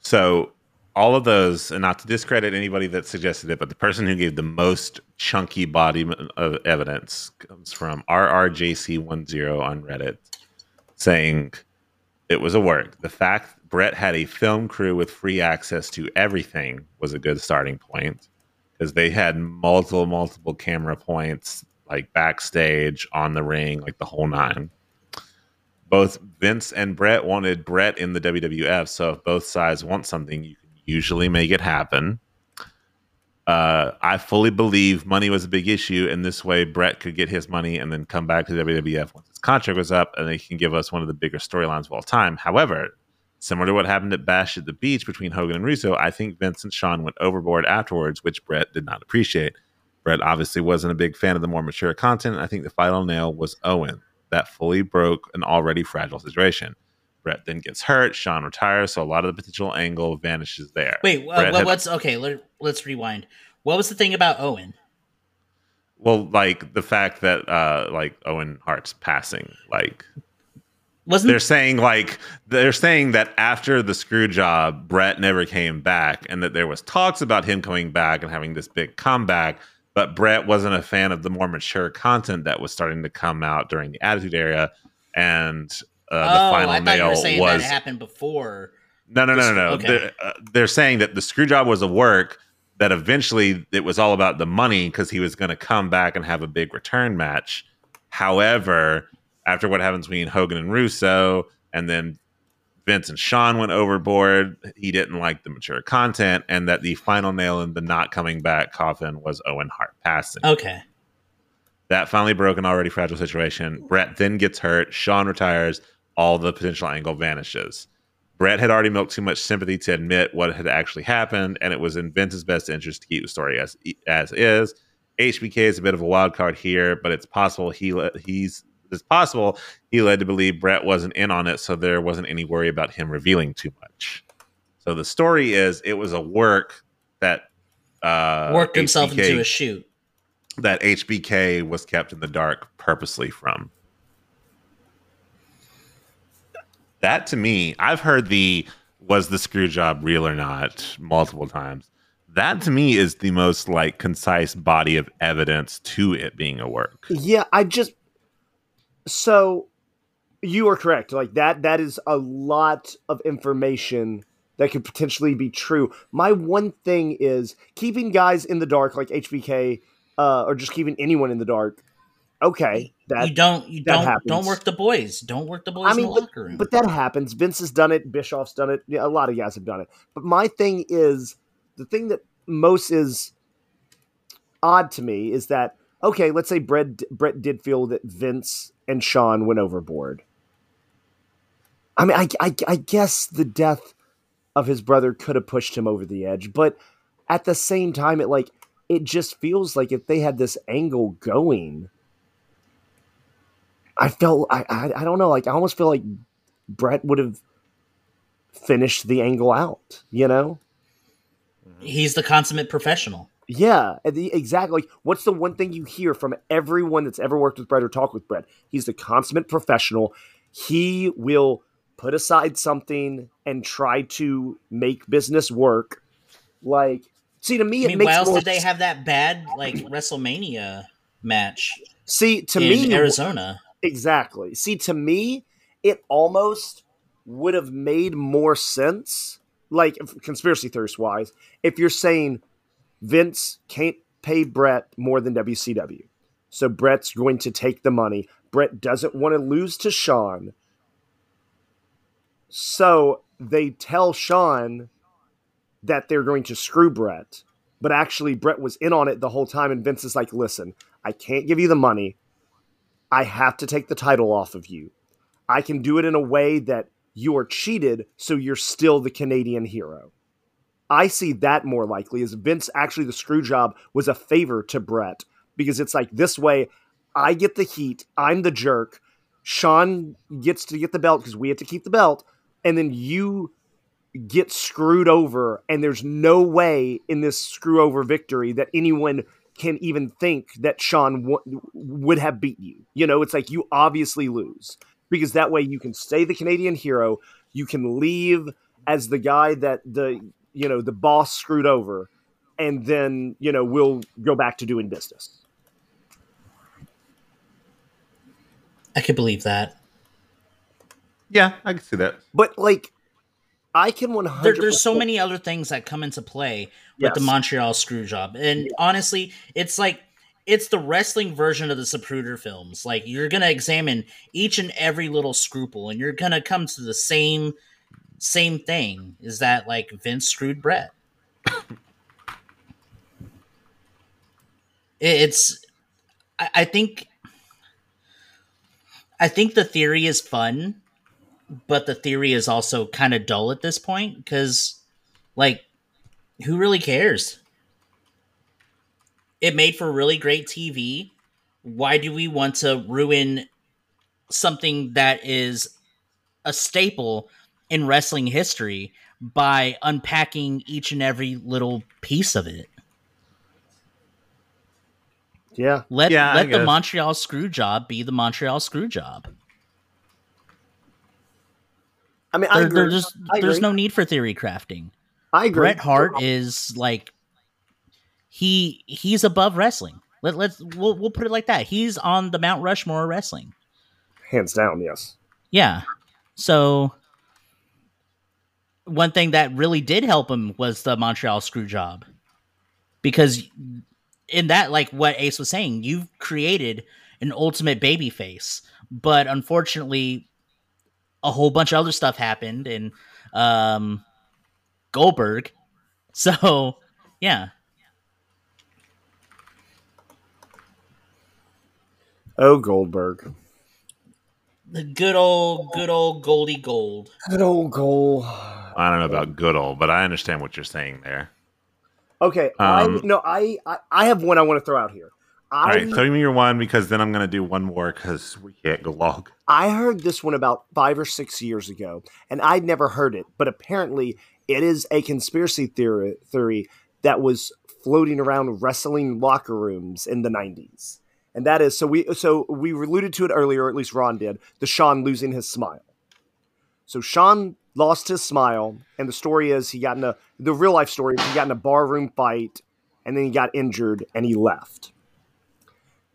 So all of those, and not to discredit anybody that suggested it, but the person who gave the most chunky body of evidence comes from RRJC10 on Reddit, saying it was a work. The fact Bret had a film crew with free access to everything was a good starting point because they had multiple, multiple camera points like backstage, on the ring, like the whole nine. Both Vince and Bret wanted Bret in the WWF, so if both sides want something, you usually make it happen. Uh, I fully believe money was a big issue, and this way Bret could get his money and then come back to WWF once his contract was up, and they can give us one of the bigger storylines of all time. However, similar to what happened at Bash at the Beach between Hogan and Russo, I think Vince and Shawn went overboard afterwards, which Bret did not appreciate. Bret obviously wasn't a big fan of the more mature content. I think the final nail was Owen. That fully broke an already fragile situation. Bret then gets hurt. Shawn retires, so a lot of the potential angle vanishes there. Wait, uh, what's okay? Let, us rewind. What was the thing about Owen? Well, like the fact that uh like Owen Hart's passing, like wasn't they're saying like they're saying that after the screw job, Bret never came back, and that there was talks about him coming back and having this big comeback, but Bret wasn't a fan of the more mature content that was starting to come out during the Attitude Era, and uh, the oh, final I nail was that happened before. No, no, no, no, no. Okay. They're, uh, they're saying that the screw job was a work that eventually it was all about the money because he was going to come back and have a big return match. However, after what happened between Hogan and Russo, and then Vince and Shawn went overboard, he didn't like the mature content, and that the final nail in the not coming back coffin was Owen Hart passing. Okay. That finally broke an already fragile situation. Bret then gets hurt. Shawn retires. All the potential angle vanishes. Bret had already milked too much sympathy to admit what had actually happened, and it was in Vince's best interest to keep the story as as is. HBK is a bit of a wild card here, but it's possible he he's it's possible he led to believe Bret wasn't in on it, so there wasn't any worry about him revealing too much. So the story is it was a work that uh, worked himself HBK, into a shoot that HBK was kept in the dark purposely from. That to me, I've heard the was the screw job real or not multiple times. That to me is the most like concise body of evidence to it being a work. Yeah, I just so you are correct. Like that that is a lot of information that could potentially be true. My one thing is keeping guys in the dark like HBK uh, or just keeping anyone in the dark okay, that you don't you don't happens. don't work the boys. Don't work the boys I mean, in the locker room. But that happens. Vince has done it. Bischoff's done it. Yeah, a lot of guys have done it. But my thing is the thing that most is odd to me is that okay, let's say Brett Bret did feel that Vince and Shawn went overboard. I mean, I, I, I guess the death of his brother could have pushed him over the edge, but at the same time, it like it just feels like if they had this angle going, I felt I, I, I don't know like I almost feel like Bret would have finished the angle out. You know, he's the consummate professional. Yeah, exactly. What's the one thing you hear from everyone that's ever worked with Bret or talked with Bret? He's the consummate professional. He will put aside something and try to make business work. Like, see, to me, I mean, makes. Why else did they have that bad like WrestleMania match? See, to me, Arizona. Exactly. See, to me, it almost would have made more sense like conspiracy theorist wise, if you're saying Vince can't pay Bret more than WCW, so Bret's going to take the money. Bret doesn't want to lose to Shawn. So they tell Shawn that they're going to screw Bret. but actually Bret was in on it the whole time. And Vince is like, listen, I can't give you the money. I have to take the title off of you. I can do it in a way that you are cheated, so you're still the Canadian hero. I see that more likely as Vince actually the screw job was a favor to Bret because it's like this way I get the heat, I'm the jerk. Shawn gets to get the belt because we have to keep the belt, and then you get screwed over, and there's no way in this screw over victory that anyone can even think that Shawn w- would have beat you. You know, it's like you obviously lose because that way you can stay the Canadian hero, you can leave as the guy that the you know the boss screwed over, and then you know we'll go back to doing business. I could believe that. Yeah, I can see that. But like, I can one There, hundred. there's so many other things that come into play with the Montreal screw job. And honestly, it's like it's the wrestling version of the Zapruder films. Like you're gonna examine each and every little scruple, and you're gonna come to the same same thing. Is that like Vince screwed Bret? *laughs* It's I, I think I think the theory is fun, but the theory is also kind of dull at this point because like who really cares? It made for really great TV. Why do we want to ruin something that is a staple in wrestling history by unpacking each and every little piece of it? Yeah, Let Yeah, let the. Montreal screw job be the Montreal screw job. I mean, I There, agree. there- there's I there's no need for theory crafting. I agree. Bret Hart is like he he's above wrestling. Let, let's we'll we'll put it like that. He's on the Mount Rushmore of wrestling. hands down. Yes. Yeah. So one thing that really did help him was the Montreal screw job. Because in that like what Ace was saying, you've created an ultimate baby face. But unfortunately a whole bunch of other stuff happened and um Goldberg. *laughs* So yeah. Oh, Goldberg. The good old good old Goldie Gold. Good old goal. I don't know about good old, but I understand what you're saying there. Okay, Um, I no, I, I I have one I want to throw out here. All I right, throw me your one because then I'm going to do one more because we can't go long. I heard this one about five or six years ago, and I'd never heard it, but apparently it is a conspiracy theory theory that was floating around wrestling locker rooms in the '90s, and that is so we so we alluded to it earlier, or at least Ron did, the Shawn losing his smile. So Shawn lost his smile, and the story is he got in a the real life story is he got in a barroom fight, and then he got injured and he left.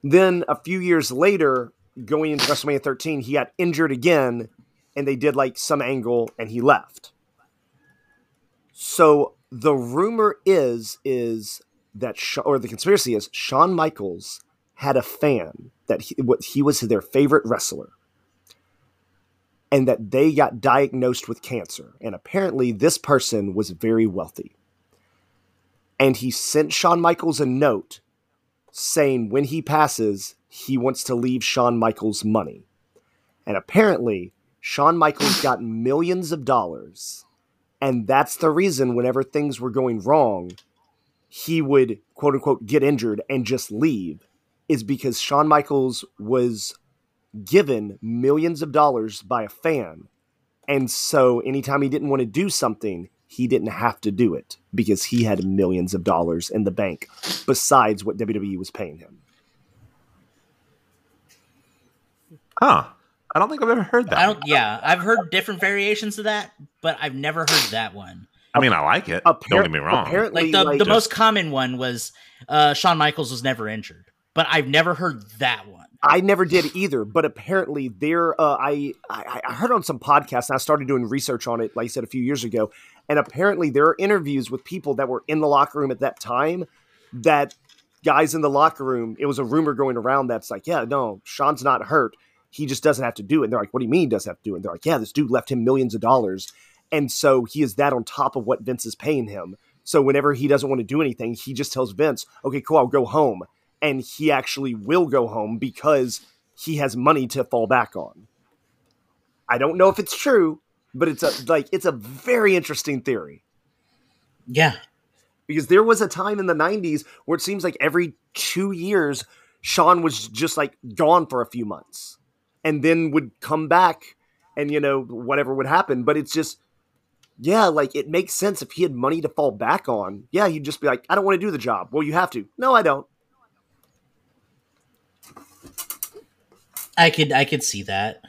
Then a few years later, going into WrestleMania 13, he got injured again, and they did like some angle, and he left. So the rumor is is that or the conspiracy is Shawn Michaels had a fan that he, what he was their favorite wrestler, and that they got diagnosed with cancer, and apparently this person was very wealthy, and he sent Shawn Michaels a note saying when he passes, he wants to leave Shawn Michaels money. And apparently, Shawn Michaels got millions of dollars. And that's the reason, whenever things were going wrong, he would quote unquote get injured and just leave, is because Shawn Michaels was given millions of dollars by a fan. And so, anytime he didn't want to do something, he didn't have to do it because he had millions of dollars in the bank besides what WWE was paying him. Huh. I don't think I've ever heard that. I don't yeah, I've heard different variations of that, but I've never heard that one. I mean, I like it. Appar- don't get me wrong. Apparently, Like the, like, the most common one was uh Shawn Michaels was never injured. But I've never heard that one. I never did either, but apparently there. Uh, I, I I heard on some podcasts, and I started doing research on it, like I said a few years ago, and apparently there are interviews with people that were in the locker room at that time. That guys in the locker room, it was a rumor going around that's like, yeah, no, Shawn's not hurt. He just doesn't have to do it. And they're like, what do you mean he doesn't have to do it? And they're like, yeah, this dude left him millions of dollars, and so he is that on top of what Vince is paying him. So whenever he doesn't want to do anything, he just tells Vince, okay, cool, I'll go home and he actually will go home because he has money to fall back on. I don't know if it's true, but it's a like it's a very interesting theory. Yeah. Because there was a time in the 90s where it seems like every 2 years Shawn was just like gone for a few months and then would come back and you know whatever would happen, but it's just yeah, like it makes sense if he had money to fall back on. Yeah, he'd just be like, I don't want to do the job. Well, you have to. No, I don't. I could I could see that.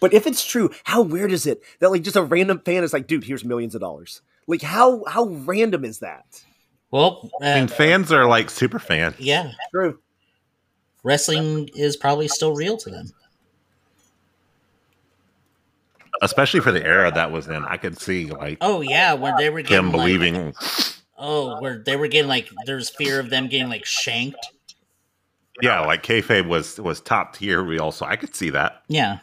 But if it's true, how weird is it that like just a random fan is like, dude, here's millions of dollars? Like how how random is that? Well, uh, I mean, fans are like super fans. yeah, True. wrestling is probably still real to them. especially for the era that was in. I could see like Oh yeah, when they were getting him like- believing. oh, where they were getting like there's fear of them getting like shanked. Yeah, like kayfabe was was top tier. We also I could see that. Yeah,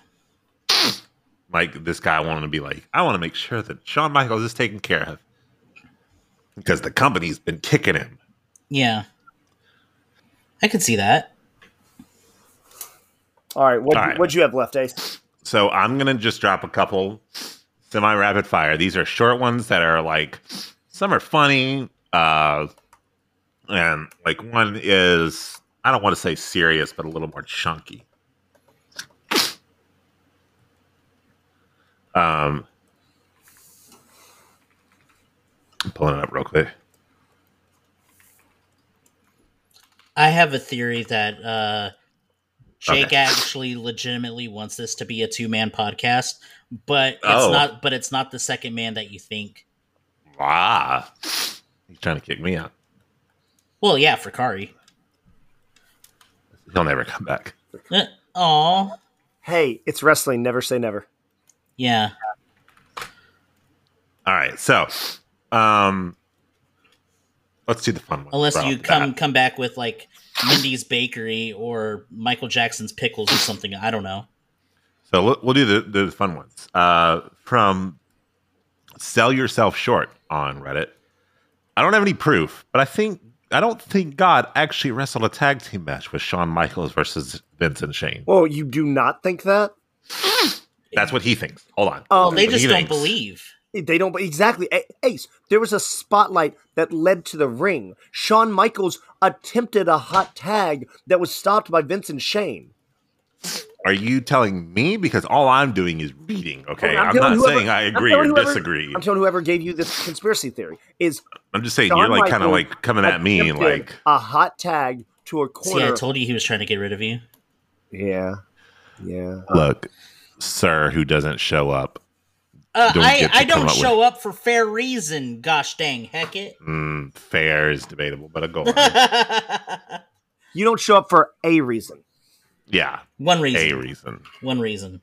Like this guy wanted to be like, I want to make sure that Shawn Michaels is taken care of because the company's been kicking him. yeah, I could see that. All right, what All right. what'd you have left, Ace? So I'm gonna just drop a couple semi rapid fire. These are short ones that are like some are funny, uh, and like one is I don't want to say serious, but a little more chunky. Um, I'm pulling it up real quick. I have a theory that uh, Jake Okay. actually legitimately wants this to be a two man podcast, but it's Oh. not. But it's not the second man that you think. Ah, he's trying to kick me out. Well, yeah, for Kari. He'll never come back. Oh, Hey, it's wrestling. Never say never. yeah. All right, so um, let's do the fun one. Unless you come bat. come back with like Mindy's Bakery or Michael Jackson's Pickles or something. I don't know. So we'll, we'll do the, the fun ones. Uh, from Sell Yourself Short on Reddit. I don't have any proof, but I think I don't think God actually wrestled a tag team match with Shawn Michaels versus Vince and Shane. Well, you do not think that? *sniffs* That's what he thinks. Hold on. Um, Well, they just don't thinks. believe. They don't exactly. Ace, there was a spotlight that led to the ring. Shawn Michaels attempted a hot tag that was stopped by Vince and Shane. Are you telling me? Because all I'm doing is reading. Okay, I'm I'm, not whoever- saying I agree or whoever- disagree. I'm telling whoever gave you this conspiracy theory is I'm just saying Shawn you're like kind of like coming at me like a hot tag to a corner. See. I told you he was trying to get rid of you. yeah, yeah. look, sir who doesn't show up. Uh, Don't I, I don't up with- show up for fair reason. Gosh dang, heck it. Mm, fair is debatable, but a goal. *laughs* You don't show up for a reason, yeah, One reason. a reason. reason. One reason.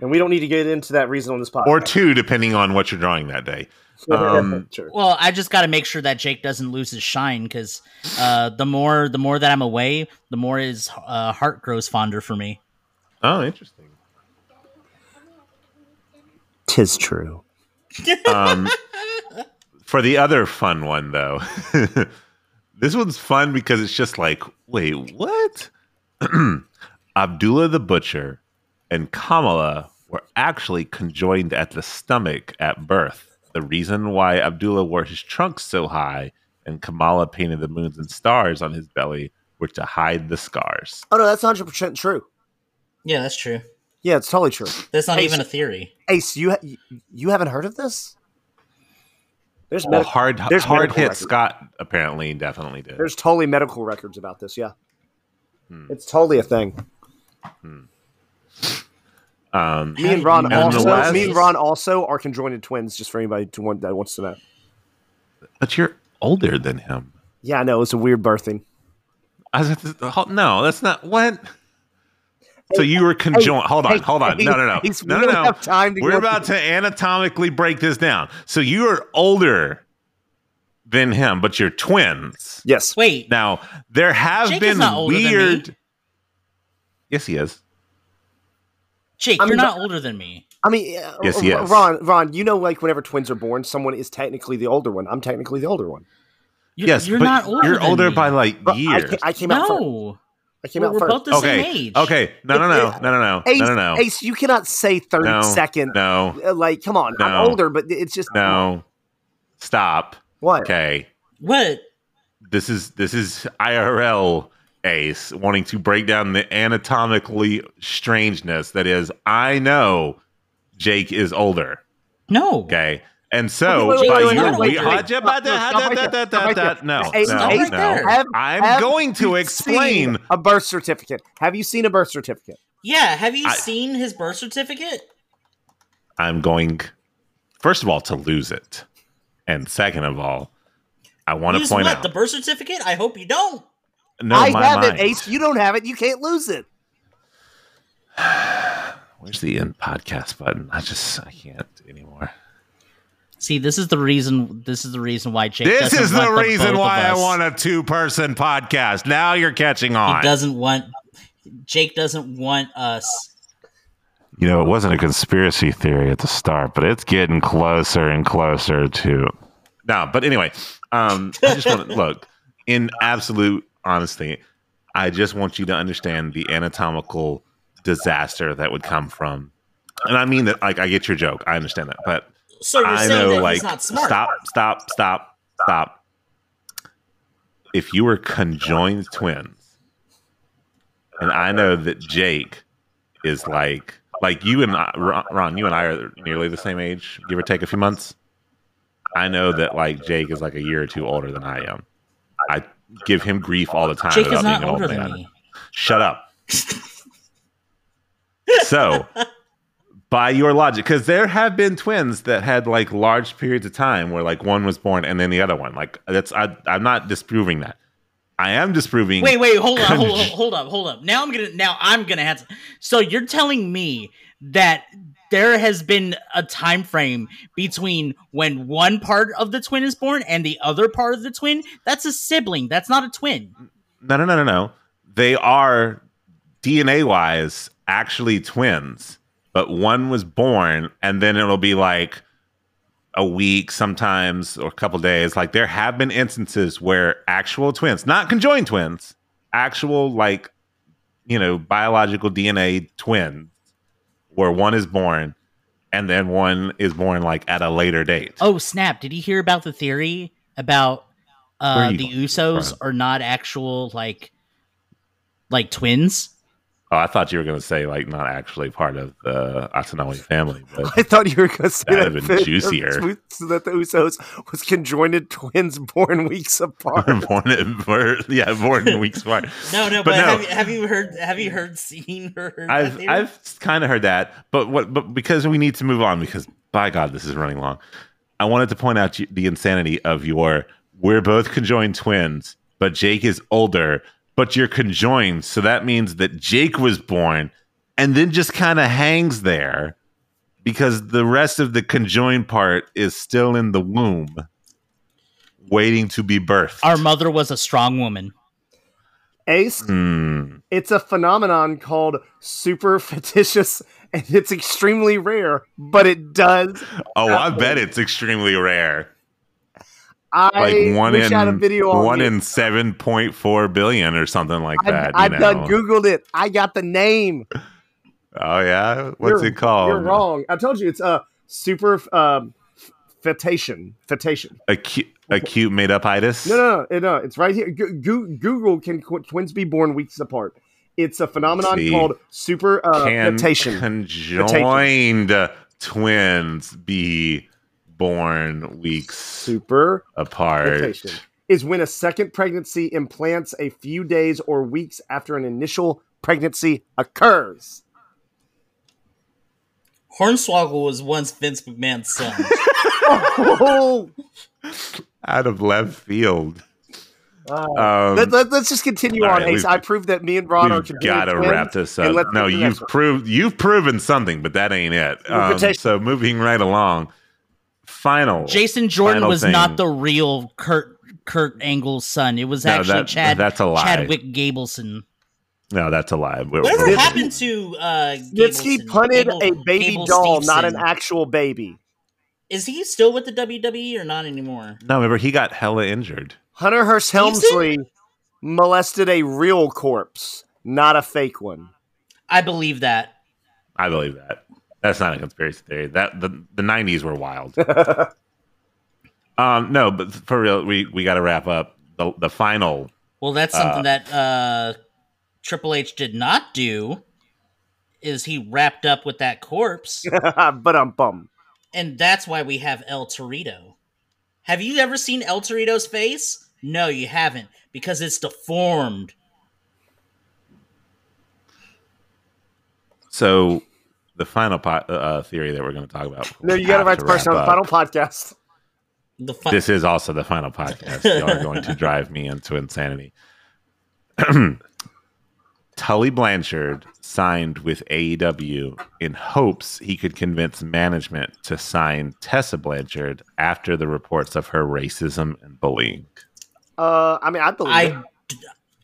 and we don't need to get into that reason on this podcast. Or two, depending on what you're drawing that day. *laughs* Um, Sure. Well, I just got to make sure that Jake doesn't lose his shine because uh, the more the more that I'm away, the more his uh, heart grows fonder for me. Oh, interesting. Tis true. *laughs* Um, for the other fun one, though, *laughs* this one's fun because it's just like, wait, what? *clears throat* Abdullah the Butcher and Kamala were actually conjoined at the stomach at birth. The reason why Abdullah wore his trunks so high and Kamala painted the moons and stars on his belly were to hide the scars. Oh no, that's hundred percent true. Yeah, that's true. Yeah, it's totally true. That's not Hey, even a theory. Ace, you ha- you haven't heard of this? There's Well, medical, hard there's hard hit records. Scott apparently definitely did. there's totally medical records about this. Yeah, Hmm. it's totally a thing. Um, Me and Ron also, me and Ron also are conjoined twins. Just for anybody to want, that wants to know. but you're older than him. Yeah, I know. It's a weird birthing. I was at the, no, that's not what. So you were conjoined. hold on, hold on. No, no, no, no, no, no. have time to We're about to anatomically break this down. So you are older than him, but you're twins. Yes. Wait, Now there have Jake is been not older than me. weird. Yes, he is. Jake, I you're mean, not older than me. I mean, uh, Yes, he is. Ron, Ron, you know, like whenever twins are born, someone is technically the older one. I'm technically the older one. You're, yes, you're but not older. you're than older me. by like But I, years. ca- I came out first. no. I came We're, out we're first. both the okay, same age. okay, no, no, no, no, no, no, Ace, no, no, no, Ace, you cannot say 30 no, second. no, uh, Like, come on. No. I'm older, but it's just. no. Stop. What? Okay. What? this is this is IRL Ace wanting to break down the anatomically strangeness that is. I know Jake is older. No. Okay. And so, Wait, wait, by wait, wait, your wait, wait, we- wait. How'd you- Stop, stop right there, stop right there. no, no, no. I'm going to explain. a birth certificate. Have you seen a birth certificate? Yeah. Have you I- seen his birth certificate? I'm going, first of all, to lose it, and second of all, I want to point what? out. The birth certificate? I hope you don't. no, I my have mind. it, Ace. You don't have it. You can't lose it. *sighs* Where's the end podcast button? I just I can't anymore. See, this is the reason. This is the reason why Jake. This is the want the reason why I want a two person podcast. Now you're catching on. He doesn't want. Jake doesn't want us. You know, it wasn't a conspiracy theory at the start, but it's getting closer and closer to. No, but anyway, um, I just want to *laughs* look in absolute honesty. I just want you to understand the anatomical disaster that would come from, and I mean that. Like, I get your joke. I understand that, but So you're I saying know, that like, he's not smart? stop, stop, stop, stop. If you were conjoined twins, and I know that Jake is like, like you and I, Ron, you and I are nearly the same age, give or take a few months. I know that like Jake is like a year or two older than I am. I give him grief all the time Jake about is not being an older old than me. Shut up. so, by your logic, because there have been twins that had like large periods of time where like one was born and then the other one. Like that's I, I'm not disproving that. I am disproving. Wait, wait, hold on, hold, Conj- hold up, hold up. Now I'm gonna. Now I'm gonna have to. So you're telling me that there has been a time frame between when one part of the twin is born and the other part of the twin? That's a sibling. That's not a twin. No, no, no, no, no. They are DNA wise actually twins, but one was born and then it'll be like a week sometimes or a couple days. Like there have been instances where actual twins, not conjoined twins, actual like, you know, biological DNA twins where one is born and then one is born like at a later date. Oh snap! Did you hear about the theory about uh the Usos from? are not actual like like twins? Oh, I thought you were going to say like not actually part of the Atanawi family, but *laughs* I thought you were going to say That'd that, have been juicier. *laughs* that the Usos was conjoined twins born weeks *laughs* apart. born in, born- yeah, born weeks apart. No, no. But But, no. Have, you, have you heard? Have you heard? Seen or heard? I've theory? I've kind of heard that, but what? But because we need to move on, because by God, this is running long. I wanted to point out the insanity of your. We're both conjoined twins, but Jake is older, but you're conjoined, so that means that Jake was born, and then just kind of hangs there, because the rest of the conjoined part is still in the womb, waiting to be birthed. Our mother was a strong woman. Ace, Hmm. it's a phenomenon called super fictitious, and it's extremely rare, but it does. Oh, I bet it's extremely rare. I Like one I had a in video on one in seven point four billion or something like I've, that. I've done. Googled it. I got the name. Oh yeah, what's You're- it called? You're wrong. I told you it's a super um, fetation. Fetation. Acute, acute made up itis. No, no, no, no. It's right here. Go- Go- Google can qu- twins be born weeks apart. It's a phenomenon See. called super uh, Can fetation. conjoined twins be born weeks super apart? is when a second pregnancy implants a few days or weeks after an initial pregnancy occurs. Hornswoggle was once Vince McMahon's son. Oh, *laughs* *laughs* Out of left field. Um, Let, let, us just continue on, right, Ace. I proved that me and Ron are We've got to wrap this up. No, get to the next you've proved you've proven something, but that ain't it. Um, so moving right along. Final. Jason Jordan Final was thing. not the real Kurt Kurt Angle's son. It was No, actually that- Chad that's a lie. Chadwick Gableson. No, that's a lie. We're- Whatever we're- happened to uh Mitski Gableson? punted Gable- a baby Gable doll, not an actual baby. Is he still with the WWE or not anymore? No, remember he got hella injured. Hunter Hearst Helmsley molested a real corpse, not a fake one. I believe that. I believe that. That's not a conspiracy theory. That the the nineties were wild. *laughs* um, no, but for real, we we got to wrap up the the final. Well, that's Uh, something that uh Triple H did not do. Is he wrapped up with that corpse, *laughs* but I'm bummed. and that's why we have El Torito. Have you ever seen El Torito's face? No, you haven't, because it's deformed. So the final po- uh, theory that we're going to talk about. No, you got to write the person on the final podcast. The fi- This is also the final podcast. Y'all are going to *laughs* drive me into insanity. *clears throat* Tully Blanchard signed with AEW in hopes he could convince management to sign Tessa Blanchard after the reports of her racism and bullying. Uh, I mean, I believe it.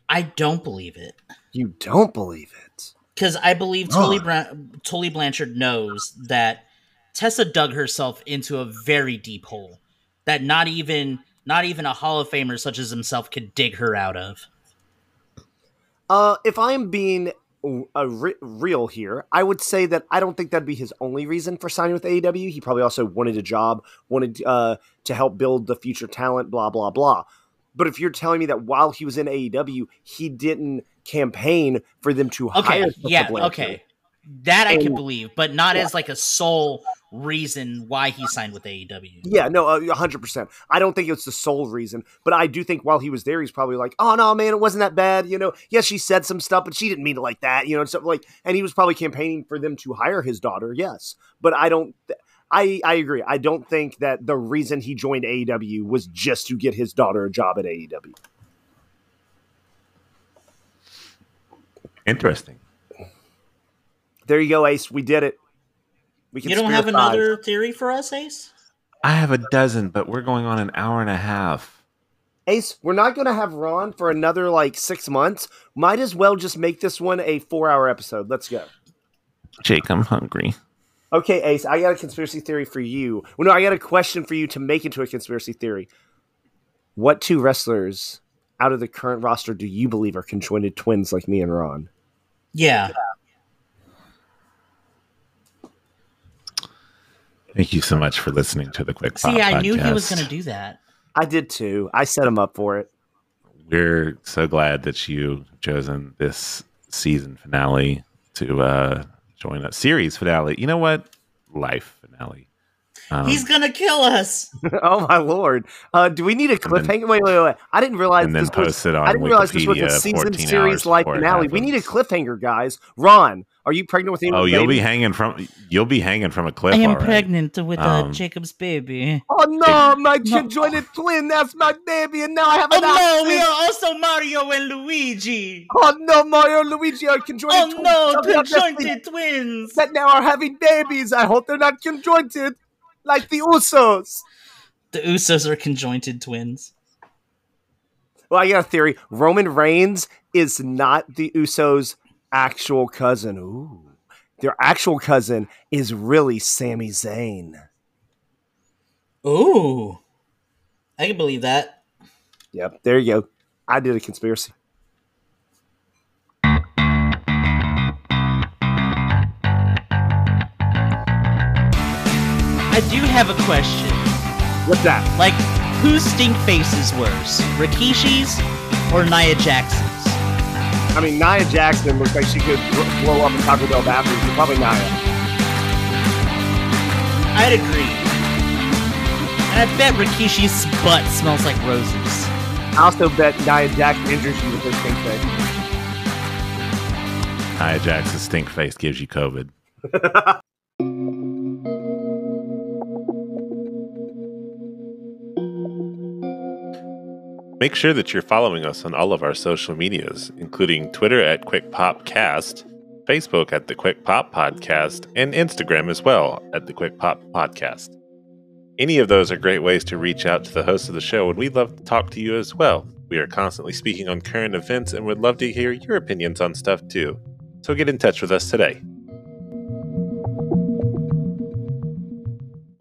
I, I don't believe it. You don't believe it. Because I believe. Tully, Bra- Tully Blanchard knows that Tessa dug herself into a very deep hole that not even not even a Hall of Famer such as himself could dig her out of. Uh, if I'm being uh, re- real here, I would say that I don't think that'd be his only reason for signing with AEW. He probably also wanted a job, wanted uh, to help build the future talent, blah blah blah. But if you're telling me that while he was in AEW, he didn't campaign for them to Okay, hire, yeah, okay, that I can believe, but not as like a sole reason why he signed with AEW. Yeah, no, uh, a hundred percent. I don't think it's the sole reason, but I do think while he was there, he's probably like, "Oh no, man, it wasn't that bad." You know, yes, she said some stuff, but she didn't mean it like that. You know, and stuff like, and he was probably campaigning for them to hire his daughter. Yes, but I don't. I I agree. I don't think that the reason he joined AEW was just to get his daughter a job at AEW. Interesting. There you go, Ace. We did it. We can. You don't have five. another theory for us, Ace? I have a dozen, but we're going on an hour and a half. Ace, we're not going to have Ron for another like six months. Might as well just make this one a four-hour episode. Let's go. Jake, I'm hungry. Okay, Ace, I got a conspiracy theory for you. Well, no, I got a question for you to make into a conspiracy theory. What two wrestlers out of the current roster do you believe are conjoined twins like me and Ron? Yeah. Thank you so much for listening to the Quick See, Pop I knew he was going to do that. I did too. I set him up for it. We're so glad that you have chosen this season finale to uh, join us. Series finale. You know what? Life finale. Um, He's going to kill us. *laughs* oh my lord! Uh, do we need a then- cliffhanger? wait, wait, wait! I didn't realize and then this was. it on I didn't realize this was a season series hours live before it finale. We need a cliffhanger, guys. Ron, are you pregnant with any? Oh, you'll be hanging from you'll be hanging from a cliff. I am all right. pregnant with Um, uh, Jacob's baby. Oh no, my No. conjoined twin. That's my baby, and now I have Oh an no, we are also Mario and Luigi. Oh no, Mario and Luigi are conjoined Oh twins. no, Tell me honestly conjointed twins. That now are having babies. I hope they're not conjointed like the Usos. The Usos are conjointed twins. Well, I got a theory. Roman Reigns is not the Usos' actual cousin. Ooh. Their actual cousin is really Sami Zayn. Ooh. I can believe that. Yep, there you go. I did a conspiracy. I do have a question. What's that? Like, whose stink face is worse? Rikishi's or Nia Jackson's? I mean, Nia Jackson looks like she could blow up a Taco Bell bathroom. So Probably Nia. I'd agree. And I bet Rikishi's butt smells like roses. I also bet Nia Jackson injures you with her stink face. Nia Jackson's stink face gives you COVID. *laughs* Make sure that you're following us on all of our social medias, including Twitter at QuickPopCast, Facebook at the Quick Pop Podcast, and Instagram as well at the Quick Pop Podcast. Any of those are great ways to reach out to the host of the show, and we'd love to talk to you as well. We are constantly speaking on current events and would love to hear your opinions on stuff too. So get in touch with us today.